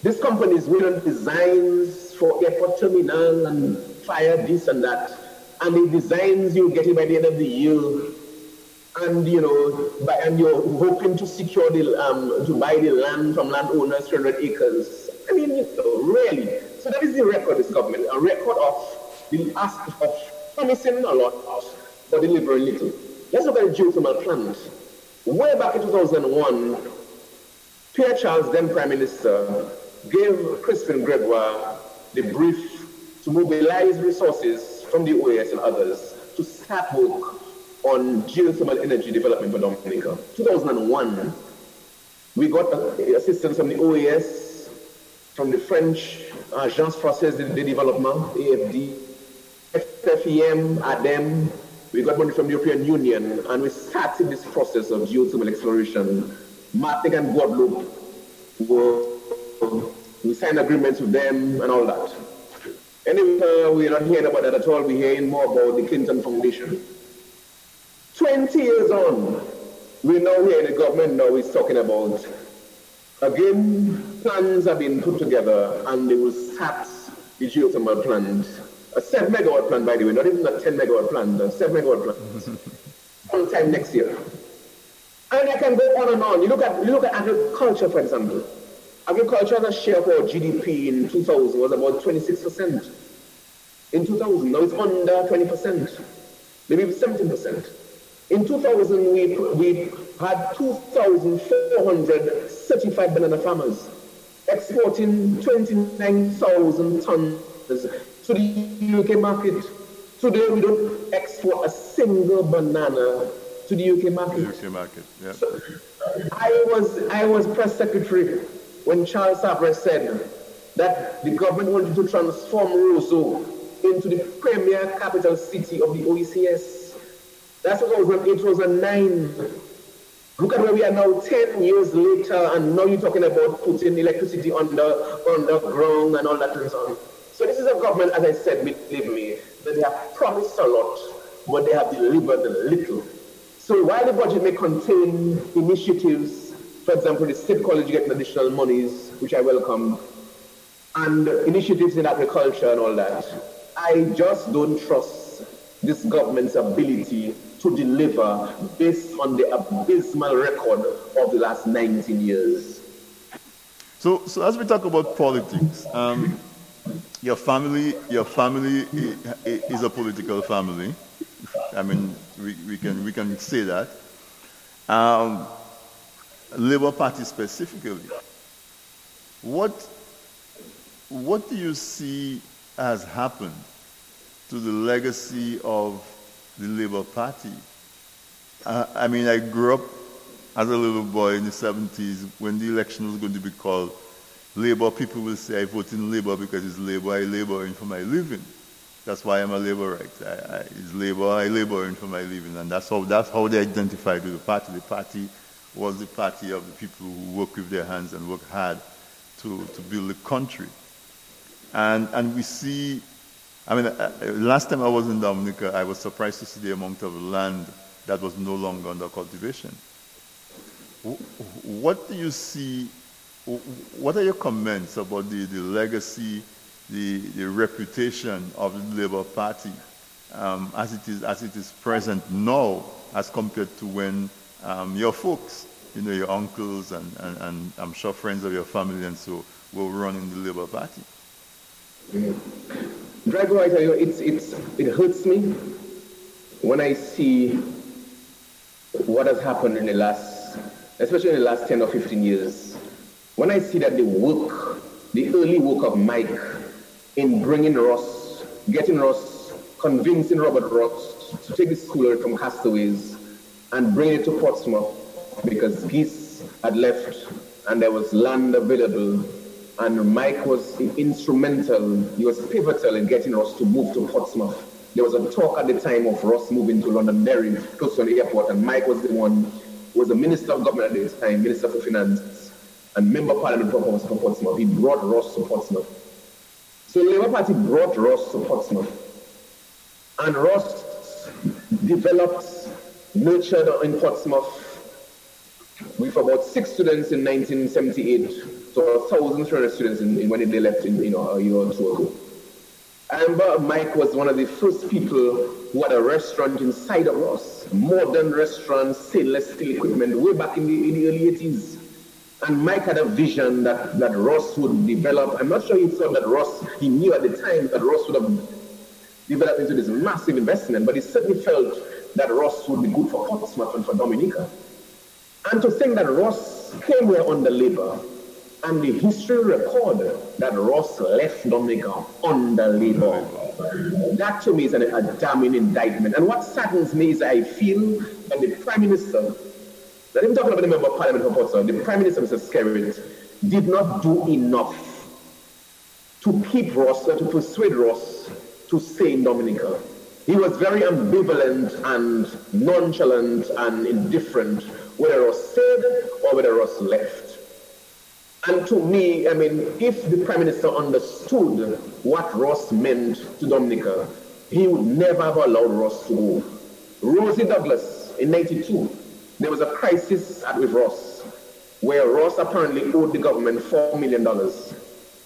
This company is winning designs for airport terminal and fire this and that, and the designs you get it by the end of the year, and you know, by, and you're hoping to secure the um, to buy the land from landowners, 300 acres. I mean, you know, really. So that is the record of this government, a record of the ask of promising a lot but delivering little. Let's look at the geothermal plant. Way back in 2001, Pierre Charles, then Prime Minister, gave Crispin Gregoire the brief to mobilize resources from the OAS and others to start work on geothermal energy development for Dominica. 2001, we got assistance from the OAS, from the French Agence Française de Développement, AFD, FFEM, ADEM, we got money from the European Union, and we started this process of geothermal exploration. Martinique and Guadeloupe, were, we signed agreements with them and all that. Anyway, uh, we're not hearing about that at all. We're hearing more about the Clinton Foundation. 20 years on, we now hear the government now is talking about, again, plans have been put together and they will start the geothermal plant a 7 megawatt plant, by the way, not even a 10 megawatt plant, a 7 megawatt plant. sometime next year. And I can go on and on. You look at you look at agriculture, for example. Agriculture as a share of our GDP in 2000 was about 26%. In 2000, now it's under 20%, maybe 17%. In 2000, we, we had 2,400 certified banana farmers exporting 29,000 tons to the UK market. Today we don't export a single banana to the UK market. UK market, yeah. So, I was I was press secretary when Charles Savarin said that the government wanted to transform Roseau into the premier capital city of the OECS. That's what was in 2009. Look at where we are now, 10 years later, and now you're talking about putting electricity under underground and all that and so on. So this is a government, as I said, believe me, that they have promised a lot, but they have delivered little. So while the budget may contain initiatives, for example, the state college getting additional monies, which I welcome, and initiatives in agriculture and all that, I just don't trust this government's ability to deliver based on the abysmal record of the last 19 years. So, so as we talk about politics, um, your family, your family is a political family. I mean, we, we can we can say that. Um, Labour Party specifically. What what do you see has happened to the legacy of the Labour Party? Uh, I mean, I grew up as a little boy in the 70s when the election was going to be called Labour people will say I vote in Labour because it's Labour I laboring for my living. That's why I'm a Labourite. I, I, it's Labour I laboring for my living, and that's how that's how they identified with the party. The party was the party of the people who work with their hands and work hard to, to build the country. And and we see, I mean, uh, last time I was in Dominica, I was surprised to see the amount of land that was no longer under cultivation. What do you see what are your comments about the, the legacy, the, the reputation of the Labour Party um, as, it is, as it is present now as compared to when um, your folks, you know, your uncles and, and, and, I'm sure friends of your family and so were running the Labour Party? Drago, I tell you, it's, it's, it hurts me when I see what has happened in the last, especially in the last 10 or 15 years when I see that the work, the early work of Mike in bringing Ross, getting Ross, convincing Robert Ross to take the school from Castaways and bring it to Portsmouth because peace had left and there was land available and Mike was instrumental, he was pivotal in getting Ross to move to Portsmouth. There was a talk at the time of Ross moving to Londonderry, close to the airport, and Mike was the one, was the Minister of Government at the time, Minister for Finance, and member parliament for Portsmouth. He brought Ross to Portsmouth. So the Labour Party brought Ross to Portsmouth. And Ross developed, nurtured in Portsmouth with about six students in 1978 to a thousand students in, in when they left in uh, you know, a year or two ago. I remember Mike was one of the first people who had a restaurant inside of Ross, modern restaurant, stainless steel equipment, way back in the, in the early 80s. And Mike had a vision that, that Ross would develop. I'm not sure he thought that Ross, he knew at the time that Ross would have developed into this massive investment, but he certainly felt that Ross would be good for Portsmouth and for Dominica. And to think that Ross came here under labor, and the history record that Ross left Dominica under labor. That to me is a damning indictment. And what saddens me is I feel that the Prime Minister, let him talk about the Member of Parliament for the Prime Minister, Mr. Skerrit, did not do enough to keep Ross, uh, to persuade Ross to stay in Dominica. He was very ambivalent and nonchalant and indifferent whether Ross stayed or whether Ross left. And to me, I mean, if the Prime Minister understood what Ross meant to Dominica, he would never have allowed Ross to go. Rosie Douglas, in 92, there was a crisis at with Ross, where Ross apparently owed the government $4 million.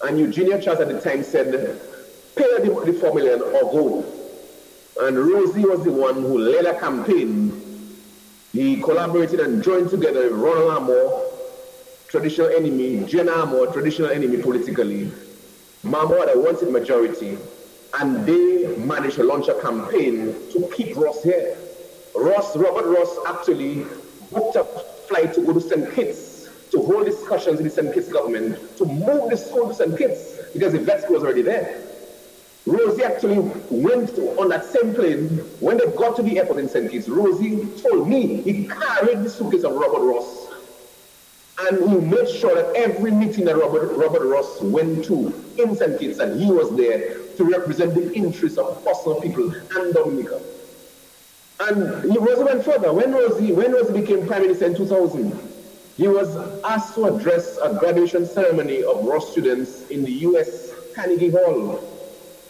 And Eugenia Charles at the time said, pay the, the 4 million or go. And Rosie was the one who led a campaign. He collaborated and joined together with Ronald Armour, traditional enemy, Jenner Armour, traditional enemy politically. Mahmoud had a wanted majority, and they managed to launch a campaign to keep Ross here. Ross, Robert Ross actually booked a flight to go to St. Kitts to hold discussions with the St. Kitts government to move the school to St. Kitts because the vet school was already there. Rosie actually went on that same plane. When they got to the airport in St. Kitts, Rosie told me he carried the suitcase of Robert Ross. And he made sure that every meeting that Robert, Robert Ross went to in St. Kitts, that he was there to represent the interests of personal people and Dominica. And he Rosie went further. When Rosie, when Rosie became Prime Minister in 2000, he was asked to address a graduation ceremony of Ross students in the US Carnegie Hall.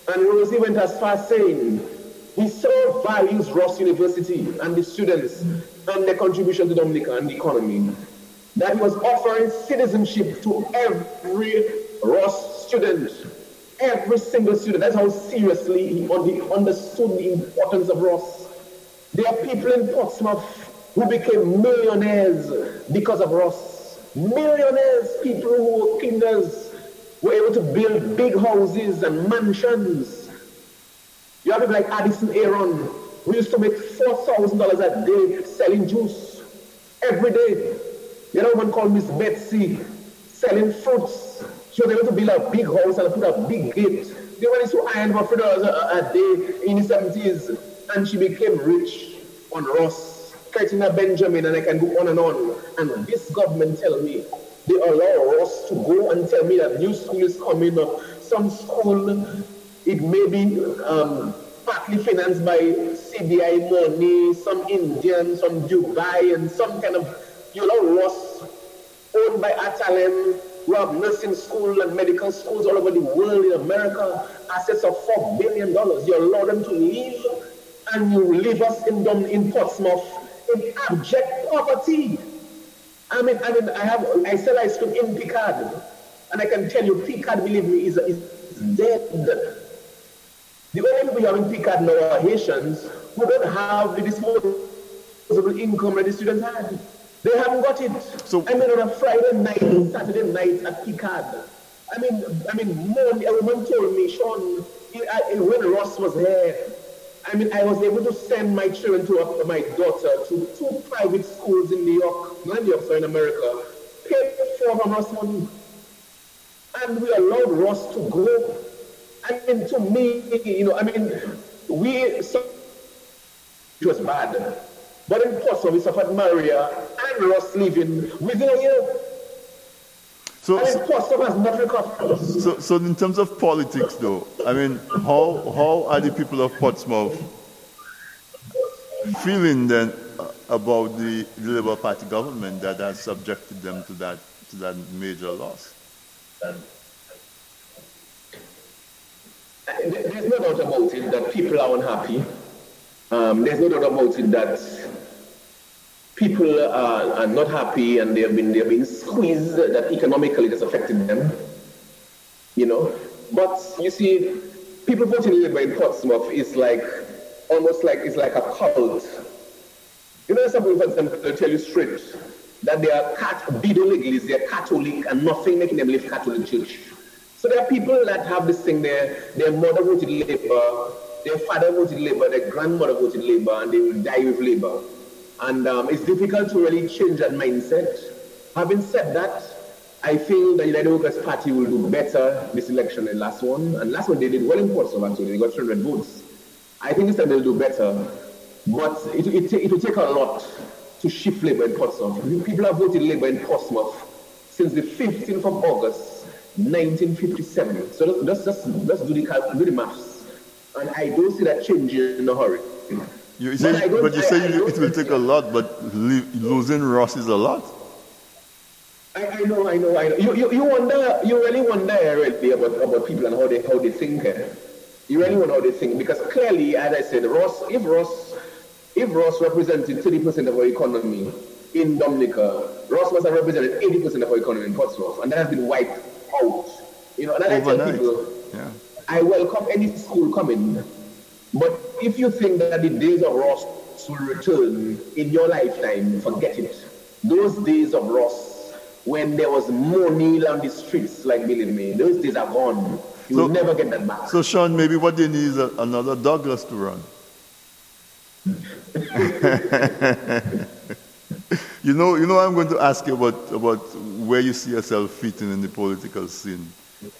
And Rosie went as far as saying he so values Ross University and the students and their contribution to Dominica and the economy that he was offering citizenship to every Ross student, every single student. That's how seriously he understood the importance of Ross. There are people in Portsmouth who became millionaires because of Ross. Millionaires, people who were kinders, were able to build big houses and mansions. You have people like Addison Aaron, who used to make $4,000 a day selling juice every day. You know, one called Miss Betsy selling fruits. She was able to build a big house and put a big gate. The one used iron for three dollars a, a day in the 70s, and she became rich on Ross. Katina Benjamin, and I can go on and on. And this government tell me they allow Ross to go and tell me that new school is coming up. Some school, it may be um, partly financed by CBI money, some Indian, some Dubai, and some kind of, you know, Ross owned by Adtalem, who have nursing school and medical schools all over the world in America, assets of $4 billion. You allow them to leave and you leave us in, in Portsmouth in abject poverty. I mean, I mean, I have, I said I stood in Picard, and I can tell you, Picard, believe me, is, is dead. The only people you have in Picard now are Haitians who don't have the disposable income that the students had. They haven't got it. So, I mean, on a Friday night, Saturday night at Picard. I mean, I mean, more, a woman told me, Sean, when Ross was here, I mean, I was able to send my children to uh, my daughter to two private schools in New York, not New York, so in America, paid for from Ross money. And we allowed Ross to go. I mean, to me, you know, I mean, we, so, it was bad. But in Portsmouth, we suffered Maria and Ross leaving within a year. So, and Portsmouth has not recovered. So, so in terms of politics, though, I mean, how how are the people of Portsmouth feeling then about the, the Labour Party government that has subjected them to that to that major loss? there's no doubt about it that people are unhappy. Um, there's no doubt about it that people are, are not happy and they've been they've been squeezed. That economically it has affected them. You know, but you see, people voting Labour in Portsmouth is like almost like it's like a cult. You know, some people, they'll tell you straight that they are cat Bido they're Catholic and nothing making them leave Catholic Church. So there are people that have this thing there, their mother voted Labour, their father voted Labour, their grandmother voted Labour, and they will die with Labour. And um, it's difficult to really change that mindset. Having said that, I feel the United Workers' Party will do better this election than last one. And last one they did well in Portsmouth actually, they got 300 votes. I think this time they'll do better. But it, it, it will take a lot to shift Labour in Portsmouth. People have voted Labour in Portsmouth since the 15th of August, 1957. So let's, let's, let's do, the, do the maths. And I don't see that changing in a hurry. You say, but, but you say I, it will take a lot, but losing Ross is a lot. I, I, know, I know, I know. You, you, you wonder, you really wonder really about, about people and how they, how they think. Eh? You really hmm. wonder how they think because clearly, as I said, Ross, if Ross if Ross represented 30% of our economy in Dominica, Ross must have represented 80% of our economy in Portsmouth, and that has been wiped out. You know, and I tell people, yeah. I welcome any school coming, but if you think that the days of Ross will return in your lifetime, forget it. Those days of Ross, when there was money on the streets, like believe me, those days are gone. You so, will never get that back. So, Sean, maybe what they need is a, another Douglas to run. you know, you know, I'm going to ask you about, about where you see yourself fitting in the political scene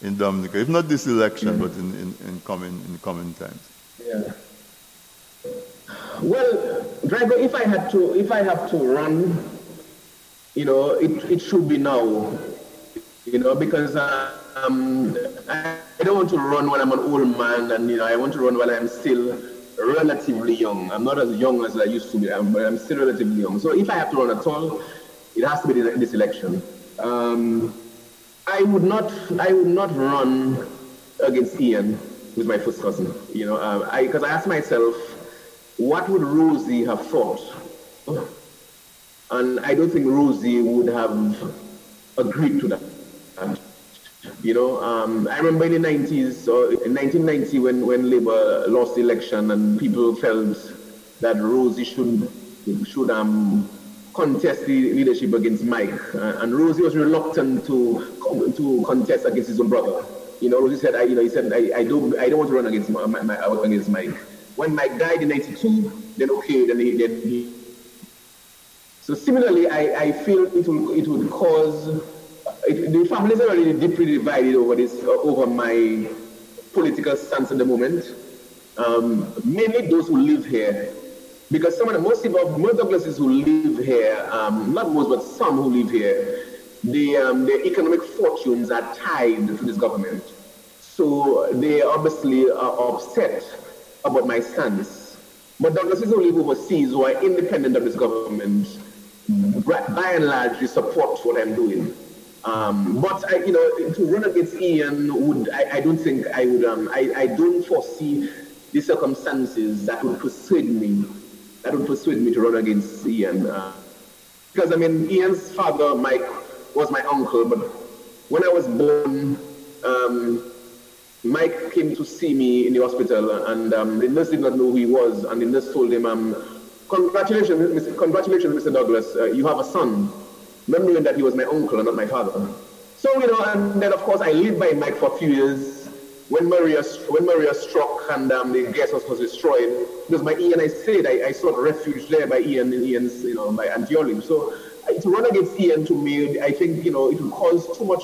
in Dominica, if not this election, but in, in, in, coming, in coming times. Well, Drago, if I had to, if I have to run, you know, it, it should be now, you know, because um, I don't want to run when I'm an old man, and you know, I want to run while I'm still relatively young. I'm not as young as I used to be, but I'm still relatively young. So if I have to run at all, it has to be this election. Um, I would not. I would not run against Ian, who's my first cousin. You know, because uh, I, I asked myself, what would Rosie have thought? And I don't think Rosie would have agreed to that. You know, um, I remember in the 90s, or in 1990, when, when Labour lost the election and people felt that Rosie should, should um, contest the leadership against Mike. Uh, and Rosie was reluctant to, to contest against his own brother. You know, Rosie said, I, you know, he said, I, I, don't, I don't want to run against, my, my, against Mike. When Mike died in 92, then okay, then he, then he so similarly, I, I feel it will, it would cause it, the families are already deeply divided over this, uh, over my political stance at the moment. Um, mainly those who live here, because some of the most of most Douglases who live here, um, not most but some who live here, the, um, their economic fortunes are tied to this government. So they obviously are upset about my stance. But Douglases who live overseas, who are independent of this government, by and large, they support what I'm doing. Um, but I, you know, to run against Ian would I, I don't think I would. Um, I, I don't foresee the circumstances that would persuade me. That would persuade me to run against Ian. Uh, because I mean, Ian's father, Mike, was my uncle. But when I was born, um, Mike came to see me in the hospital, and um, the nurse did not know who he was, and the nurse told him, um, "Congratulations, Mr. congratulations, Mr. Douglas. Uh, you have a son." remembering that he was my uncle and not my father. So, you know, and then of course I lived by Mike for a few years. When Maria, when Maria struck and um, the guest house was destroyed, because my Ian, I said I, I sought refuge there by Ian in Ian's, you know, by Auntie Olive. So to run against Ian to me, I think, you know, it would cause too much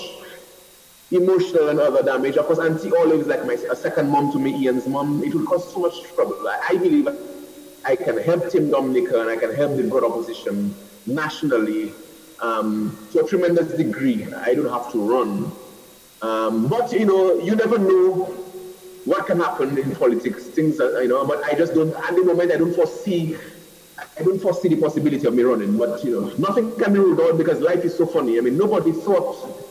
emotional and other damage. Of course, Auntie Olive like my a second mom to me, Ian's mom. It would cause too much trouble. I believe I can help Team Dominica and I can help the broad opposition nationally um, to a tremendous degree. I don't have to run. Um, but, you know, you never know what can happen in politics. Things, that, you know, but I just don't, at the moment, I don't foresee I don't foresee the possibility of me running, but you know, nothing can be ruled out because life is so funny. I mean, nobody thought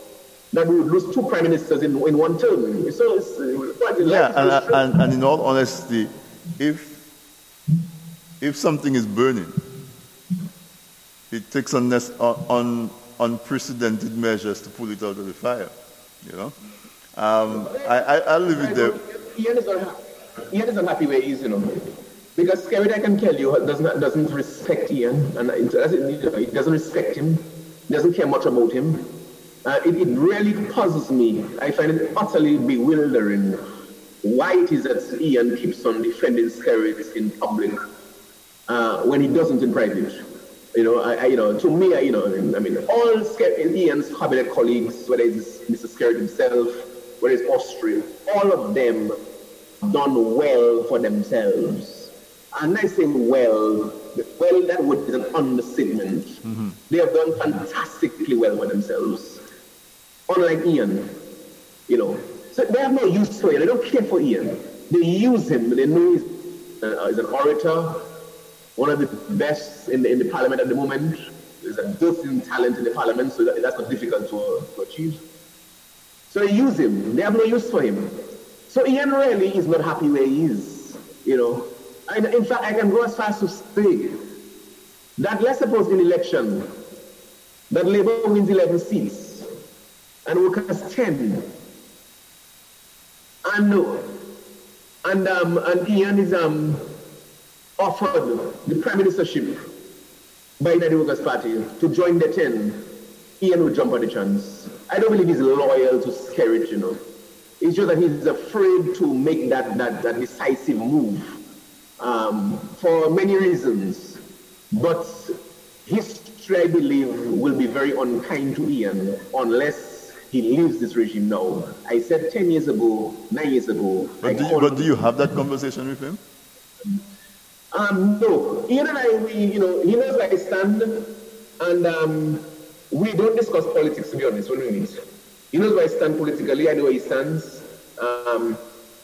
that we would lose two prime ministers in, in one term. So it's uh, quite Yeah, and, and, and in all honesty, if if something is burning, it takes un, un, unprecedented measures to pull it out of the fire. You know, um, I, I I'll leave it there. Ian is, unhappy. Ian is unhappy where he is, you know. Because Skerrit, I can tell you, does not, doesn't respect Ian, and it doesn't, you know, he doesn't respect him, doesn't care much about him. Uh, it, it really puzzles me. I find it utterly bewildering why it is that Ian keeps on defending Skerrit in public uh, when he doesn't in private. You know, I, I, you know, to me, I, you know, I mean, all Sker- Ian's cabinet colleagues, whether it's Mr. Skerrit himself, whether it's Austrie, all of them done well for themselves. And I say well, well, that would is an understatement. They have done fantastically well for themselves. Unlike Ian, you know. So they have no use for Ian. They don't care for Ian. They use him. They know he's, uh, he's an orator, one of the best in the, in the parliament at the moment. There's a dozen talent in the parliament, so that, that's not difficult to, to achieve. So they use him. They have no use for him. So Ian really is not happy where he is, you know. And in fact, I can go as far as to say that let's suppose in election that Labour wins 11 seats and Workers 10. And, uh, and, um, and Ian is um, offered the prime ministership by the Workers' Party to join the 10. Ian will jump on the chance. I don't believe he's loyal to Skerrit, you know. It's just that he's afraid to make that, that, that decisive move um, for many reasons. But history, I believe, will be very unkind to Ian unless he leaves this regime now. I said 10 years ago, 9 years ago. But do, you, but do you have that conversation with him? um, no, Ian and I, we, you know, he knows where I stand, and um, we don't discuss politics, to be honest, when we meet. He knows where I stand politically, I know where he stands. Um,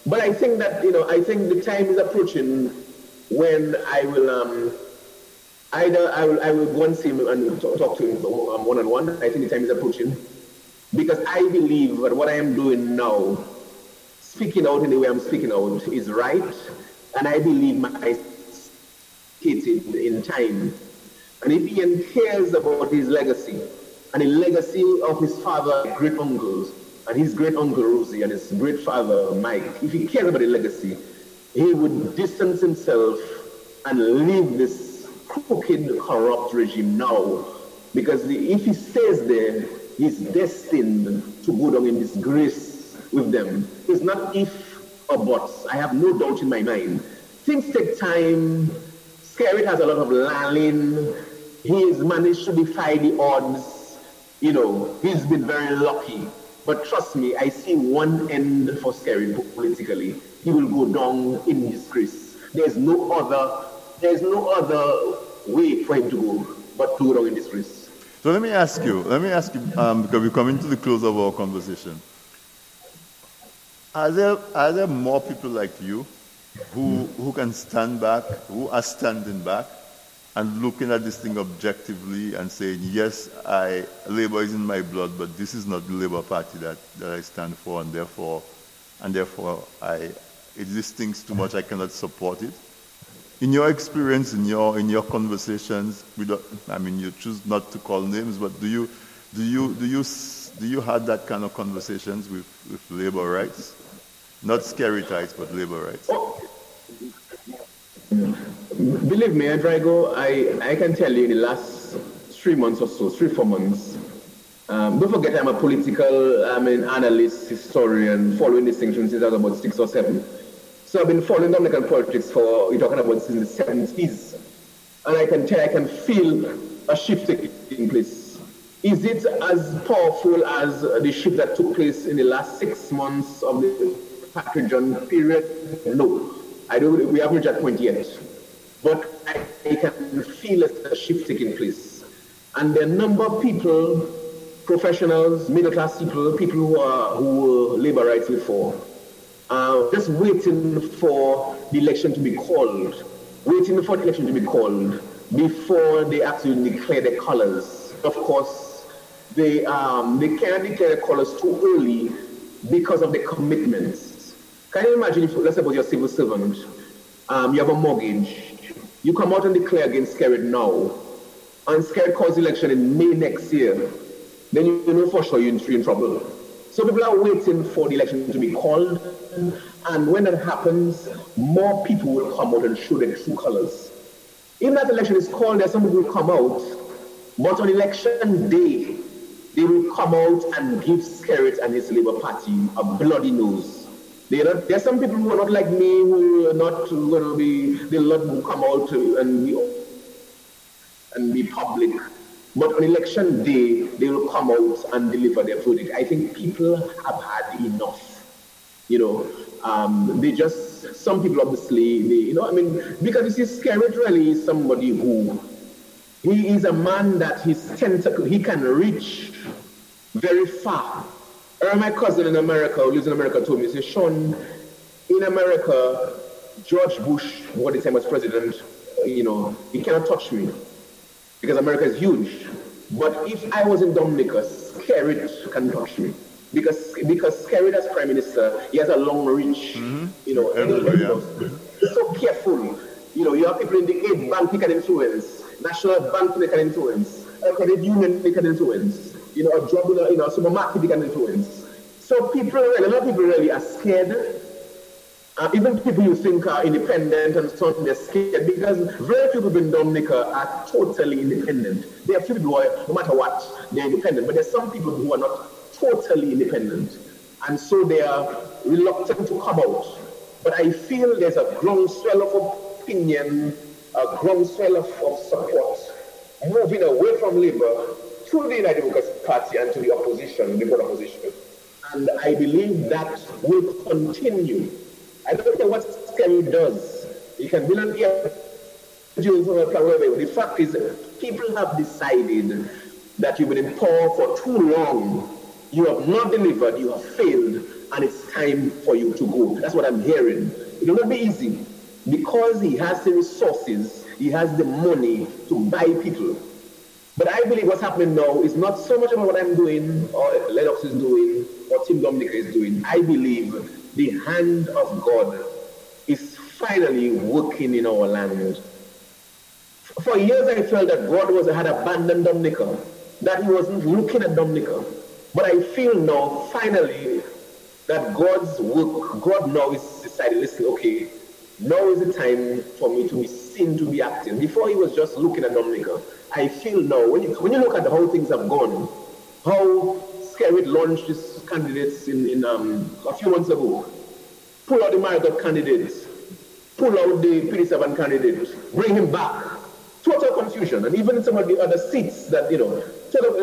but I think that, you know, I think the time is approaching when I will, um, either I will, I will go and see him and talk, talk to him um, one-on-one. I think the time is approaching. Because I believe that what I am doing now, speaking out in the way I'm speaking out, is right. And I believe my kids in, in time. And if Ian cares about his legacy and the legacy of his father, great uncles, and his great uncle Rosie and his great father Mike, if he cares about the legacy, he would distance himself and leave this crooked, corrupt regime now. Because if he stays there, he's destined to go down in disgrace with them. It's not if or buts. I have no doubt in my mind. Things take time. Skerrit has a lot of lalling. He has managed to defy the odds. You know, he's been very lucky. But trust me, I see one end for Skerrit politically. He will go down in disgrace. There's no other, there's no other way for him to go but to go down in disgrace. So let me ask you, let me ask you, um, because we're coming to the close of our conversation. Are there, are there more people like you who, who can stand back, who are standing back and looking at this thing objectively and saying, yes, I, Labour is in my blood, but this is not the Labour Party that, that I stand for, and therefore, and therefore I, it, this thing's too much, I cannot support it? In your experience, in your in your conversations, with, I mean, you choose not to call names, but do you do you do you do you have that kind of conversations with, with labor rights, not scary rights, but labor rights? Believe me, Drago, I, I can tell you in the last three months or so, three, four months, um, don't forget I'm a political I mean, analyst, historian, following distinctions since I was about six or seven. So I've been following Dominican politics for, you're talking about since the 70s. And I can tell, I can feel a shift taking place. Is it as powerful as the shift that took place in the last six months of the Patrick John period? No. I don't, we haven't reached that point yet. But I, I can feel a shift taking place. And the number of people, professionals, middle class people, people who are who were labor rights before, uh, just waiting for the election to be called, waiting for the election to be called before they actually declare their colors. Of course, they um, they can't declare colors too early because of the commitments. Can you imagine if, let's suppose you're a civil servant, um, you have a mortgage, you come out and declare against Skerrit now, and Skerrit calls election in May next year, then you know for sure you're in trouble. So people are waiting for the election to be called, and when that happens, more people will come out and show their true colors. If that election is called, there's some people will come out, but on election day, they will come out and give Skerrit and his Labour Party a bloody nose. Not, there are some people who are not like me, who are not going to be, they'll not come out and be, and be public. But on election day, they will come out and deliver their verdict. I think people have had enough. You know, um, they just, some people obviously, they, you know, I mean, because you see, Skerrit really is somebody who, he is a man that his tentacle, he can reach very far. Or my cousin in America, who lives in America, told me, he said, Sean, in America, George Bush, what the time was president, you know, he cannot touch me because America is huge. But if I was in Dominica, Skerrit can touch me. Because because Skerrit as prime minister, he has a long reach. Mm-hmm. You know, Everybody, yeah. He's so careful. You know, you have people in the aid bank he can influence, national bank they can influence, a credit union they can influence, you know, a job in a you know, a supermarket they can influence. So people, a lot of people really are scared. Uh, even people you think are independent and so on, they're scared because very few people in Dominica are totally independent. There are few people who are, no matter what, they're independent, but there's some people who are not totally independent. And so they are reluctant to come out. But I feel there's a groundswell of opinion, a groundswell of, of support, moving away from Labour to the United Democratic Party and to the opposition, the good opposition. And I believe that will continue. I don't care what Skerrit does. You can build an air the fact is, people have decided that you've been in power for too long. You have not delivered, you have failed, and it's time for you to go. That's what I'm hearing. It will not be easy because he has the resources, he has the money to buy people. But I believe what's happening now is not so much about what I'm doing, or Lennox is doing, or Team Dominica is doing. I believe the hand of God is finally working in our land. For years I felt that God was had abandoned Dominica, that he wasn't looking at Dominica. But I feel now, finally, that God's work, God now is decided, listen, okay, now is the time for me to be seen to be acting. Before he was just looking at Dominica. I feel now, when you, when you look at how things have gone, how Skerrit launched his candidates in, in um, a few months ago, pull out the Marigot candidates, pull out the PD7 candidates, bring him back. Total confusion. And even some of the other seats that, you know,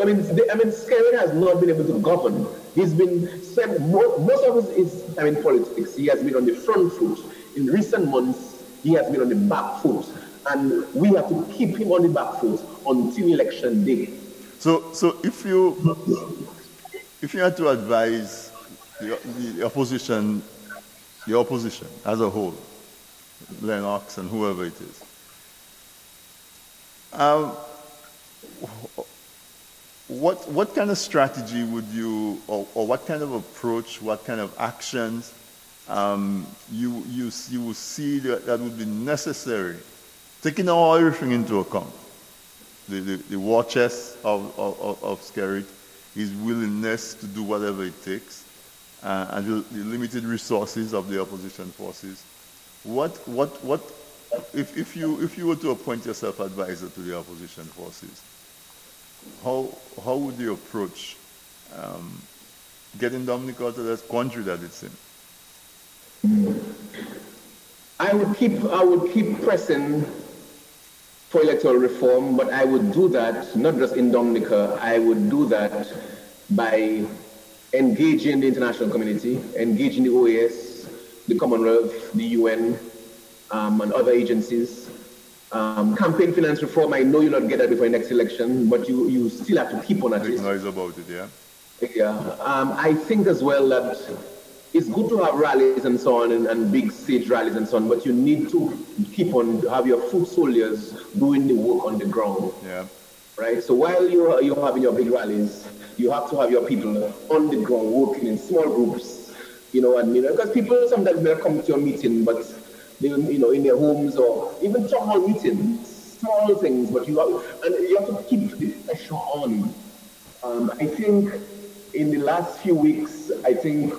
I mean, they, I mean, Skerrit has not been able to govern. He's been spent, most, most of his, I mean, politics, he has been on the front foot. In recent months, he has been on the back foot. And we have to keep him on the back foot until election day. So, so if you if you had to advise the, the opposition, the opposition as a whole, Lennox and whoever it is, um, what what kind of strategy would you, or, or what kind of approach, what kind of actions um, you you you will see that, that would be necessary, taking all everything into account, the the, the war chest of of, of Skerrit, his willingness to do whatever it takes, uh, and the, the, limited resources of the opposition forces. What, what, what, if, if, you, if you were to appoint yourself advisor to the opposition forces, how, how would you approach um, getting Dominic out of that country that it's in? I would keep, I would keep pressing for electoral reform, but I would do that not just in Dominica, I would do that by engaging the international community, engaging the OAS, the Commonwealth, the UN, um, and other agencies. Um, campaign finance reform, I know you'll not get that before the next election, but you, you still have to keep on at Make noise about it, yeah? Yeah. Um, I think as well that it's good to have rallies and so on and, and, big stage rallies and so on, but you need to keep on have your foot soldiers doing the work on the ground. Yeah. right? So while you're, you're having your big rallies, you have to have your people on the ground working in small groups, you know, and you know, because people sometimes may come to your meeting, but they, you know, in their homes or even town hall meetings, small things, but you have, and you have to keep the pressure on. Um, I think in the last few weeks, I think,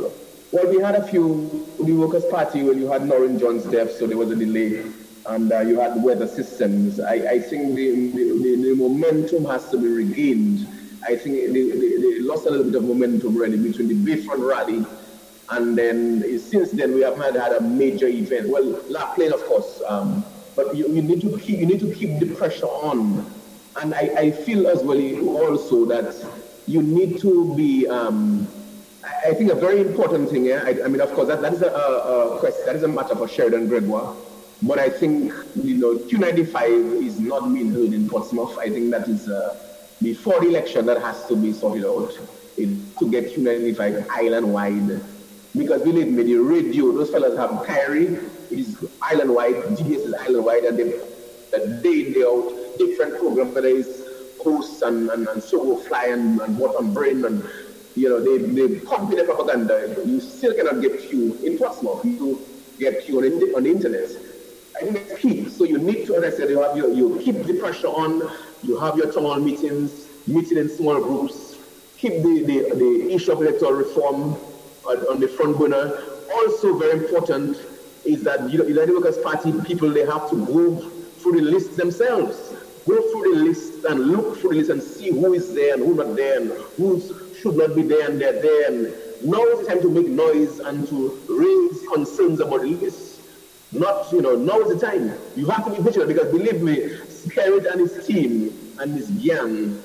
well, we had a few, the Workers' Party, when you had Norrin John's death, so there was a delay, and uh, you had weather systems. I, I think the, the, the, momentum has to be regained. I think they, they, they, lost a little bit of momentum really between the Bayfront rally and then since then we haven't had a major event. Well, La Plaine, of course, um, but you, you, need to keep you need to keep the pressure on. And I, I feel as well also that you need to be. Um, I think a very important thing. Yeah, I, I mean, of course, that, that is a, a, a. That is a matter for Sheridan Gregoire. But I think you know Q95 is not being heard in Portsmouth. I think that is uh, before the election that has to be sorted out to get Q95 island wide. Because believe me, the radio, those fellas have Kairi, it is island wide, DBS is island wide, and they the day in, day out, different programs, whether it's hosts and, and, and Sogo Fly and, and What on Brain, and you know, they, they pump in the propaganda. You still cannot get Q in Portsmouth. You get Q on, the, on the internet. I think it's key. So you need to, as I said, you have your, you keep the pressure on, you have your town hall meetings, meeting in small groups, keep the, the, the issue of electoral reform on the front burner. Also very important is that you the United Workers Party people, they have to go through the list themselves. Go through the list and look through the list and see who is there and who not there and who should not be there and they're there. And now is the time to make noise and to raise concerns about the list. Not, you know, now is the time. You have to be vigilant because believe me, Skerrit and his team and his gang,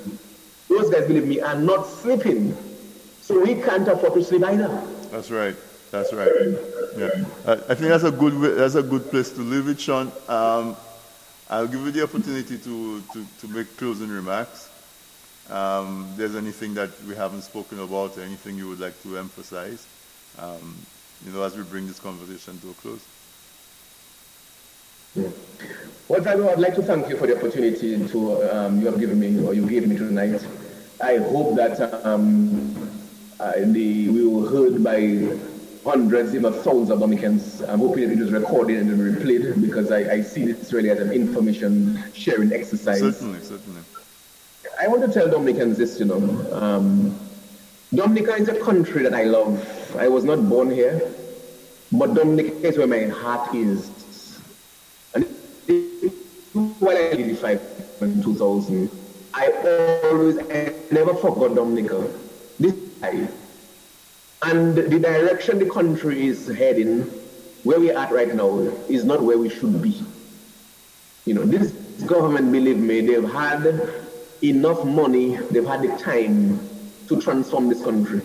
those guys, believe me, are not sleeping. So we can't afford to sleep either. That's right. That's right. Yeah. I, I think that's a good way, that's a good place to leave it, Sean. Um, I'll give you the opportunity to, to, to make closing remarks. Um, there's anything that we haven't spoken about, or anything you would like to emphasize, um, you know, as we bring this conversation to a close. Yeah. Well, I would like to thank you for the opportunity to um, you have given me or you gave me tonight. I hope that um, uh, the, we were heard by hundreds, even thousands of Dominicans. I'm hoping it was recorded and replayed because I, I see this really as an information sharing exercise. Certainly, certainly. I want to tell Dominicans this, you know. Um, Dominica is a country that I love. I was not born here, but Dominica is where my heart is. And while I in 2000, I always, I never forgot Dominica. This and the direction the country is heading, where we're at right now, is not where we should be. You know, this government, believe me, they've had enough money, they've had the time to transform this country.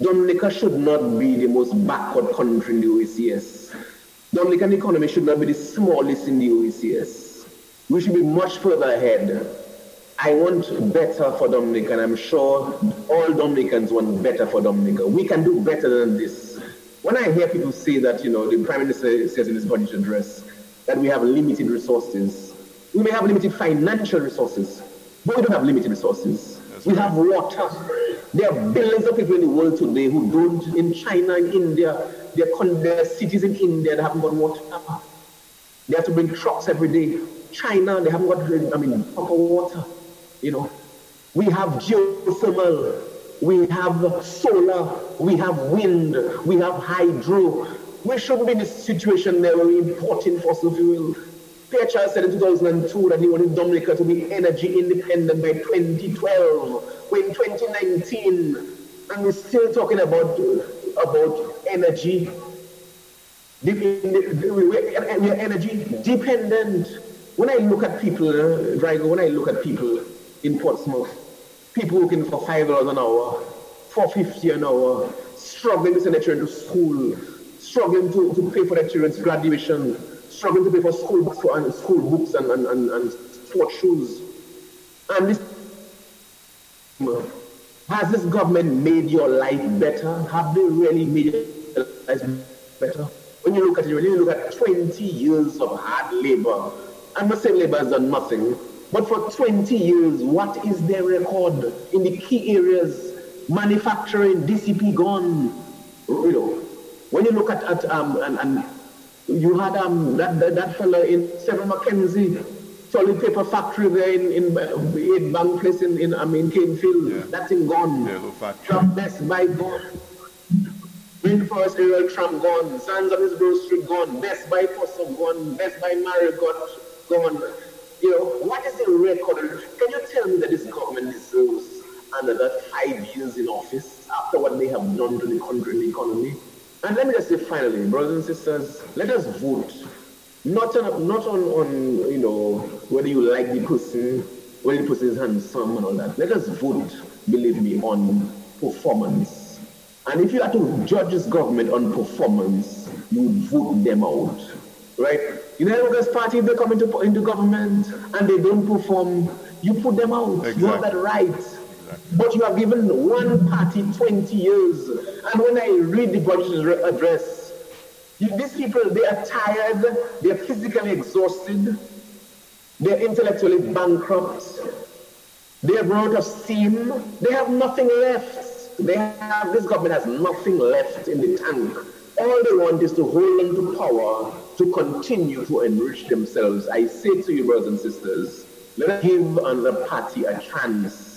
Dominica should not be the most backward country in the OECS. Dominican economy should not be the smallest in the OECS. We should be much further ahead. I want better for Dominica, and I'm sure all Dominicans want better for Dominica. We can do better than this. When I hear people say that, you know, the Prime Minister says in his budget address that we have limited resources, we may have limited financial resources, but we don't have limited resources. That's we right. have water. There are billions of people in the world today who don't, in China, in India, there are cities in India that haven't got water. They have to bring trucks every day. China, they haven't got, I mean, proper water. You know, we have geothermal, we have solar, we have wind, we have hydro. We shouldn't be in a situation where we're importing fossil fuel. Charles said in 2002 that he wanted Dominica to be energy independent by 2012. We're in 2019 and we're still talking about, about energy. We're energy dependent. When I look at people, Drago, when I look at people, in Portsmouth. People working for five dollars an hour, four fifty an hour, struggling to send their children to school, struggling to, to pay for their children's graduation, struggling to pay for school books and school books and, and, and, and sport shoes. And this has this government made your life better? Have they really made your life better? When you look at it, when you look at 20 years of hard labor, I'm not saying labor has done nothing, But for 20 years, what is their record in the key areas? Manufacturing, DCP gone. You know, when you look at, at um, and, and you had um, that, that, that fella in Seven Mackenzie, solid paper factory there in, in uh, Bank Place in, in, I mean, Canefield. Yeah. That thing gone. Factory. Trump Best Buy gone. Rainforest Aerial Tram gone. Sands on his Street gone. Best Buy Possum gone. Best Buy Marigot gone. You know, what is the record? Can you tell me that this government deserves another five years in office after what they have done to the country and the economy? And let me just say finally, brothers and sisters, let us vote. Not on, not on, on you know, whether you like the person, whether the person is handsome and all that. Let us vote, believe me, on performance. And if you are to judge this government on performance, you vote them out. Right? You know, this party, if they come into, into government and they don't perform, you put them out. Exactly. You have that right. But you have given one party 20 years. And when I read the budget address, these people, they are tired, they're physically exhausted, they're intellectually bankrupt, they have run out of steam, they have nothing left. They have, this government has nothing left in the tank. All they want is to hold on to power to continue to enrich themselves. I say to you, brothers and sisters, let us give another party a chance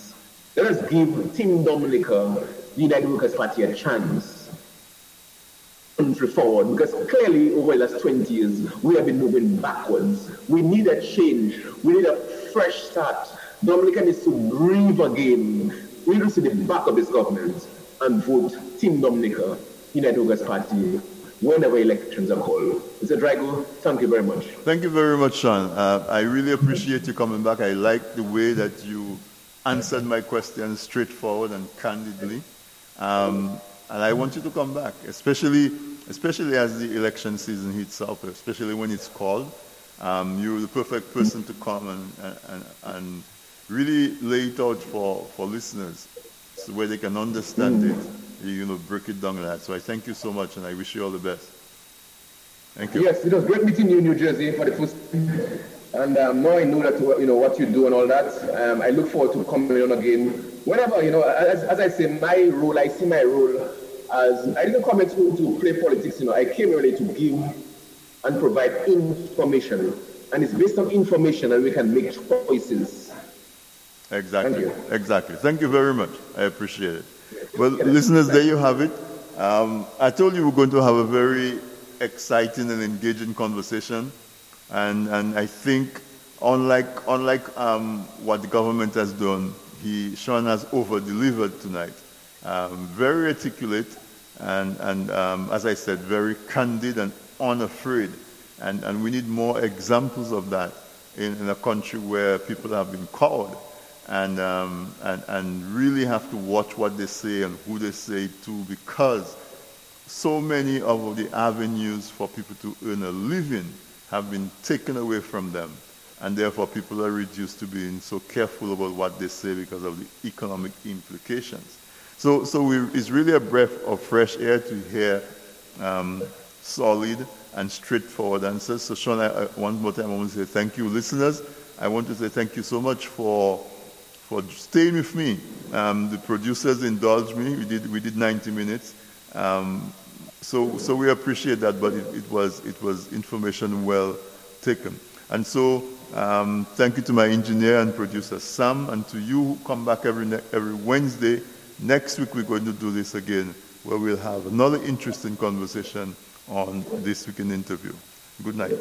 let us give Team Dominica, the United Workers' Party, a chance country forward because clearly over the last 20 years we have been moving backwards. We need a change. We need a fresh start. Dominica needs to breathe again. We need to see the back of this government and vote Team Dominica, United Workers' Party, whenever elections are called. Mr. Drago, thank you very much. Thank you very much, Sean. Uh, I really appreciate you coming back. I like the way that you answered my questions straightforward and candidly. Um, and I want you to come back, especially, especially as the election season heats up, especially when it's called. Um, you're the perfect person to come and, and, and really lay it out for, for listeners so where they can understand it, you know, break it down like that. So I thank you so much and I wish you all the best. Thank you. Yes, it was great meeting you in New Jersey for the first and um, now I know that you know what you do and all that. Um, I look forward to coming on again. Whenever you know, as, as I say, my role, I see my role as I didn't come here to, to play politics. You know, I came really to give and provide information, and it's based on information, and we can make choices. Exactly. Thank exactly. Thank you very much. I appreciate it. Well, listeners, there you have it. Um, I told you we're going to have a very exciting and engaging conversation. And, and I think, unlike, unlike um, what the government has done, he, Sean has over delivered tonight. Um, very articulate, and, and um, as I said, very candid and unafraid. And, and we need more examples of that in, in a country where people have been cowed and, um, and, and really have to watch what they say and who they say it to because so many of the avenues for people to earn a living have been taken away from them. And therefore, people are reduced to being so careful about what they say because of the economic implications. So, so we, it's really a breath of fresh air to hear um, solid and straightforward answers. So, Sean, I, I, one more time, I want to say thank you, listeners. I want to say thank you so much for for staying with me. Um, the producers indulged me. We did we did 90 minutes. Um, so, so we appreciate that, but it, it, was, it was information well taken. And so, um, thank you to my engineer and producer Sam, and to you who come back every, every Wednesday. Next week, we're going to do this again, where we'll have another interesting conversation on This Week in Interview. Good night.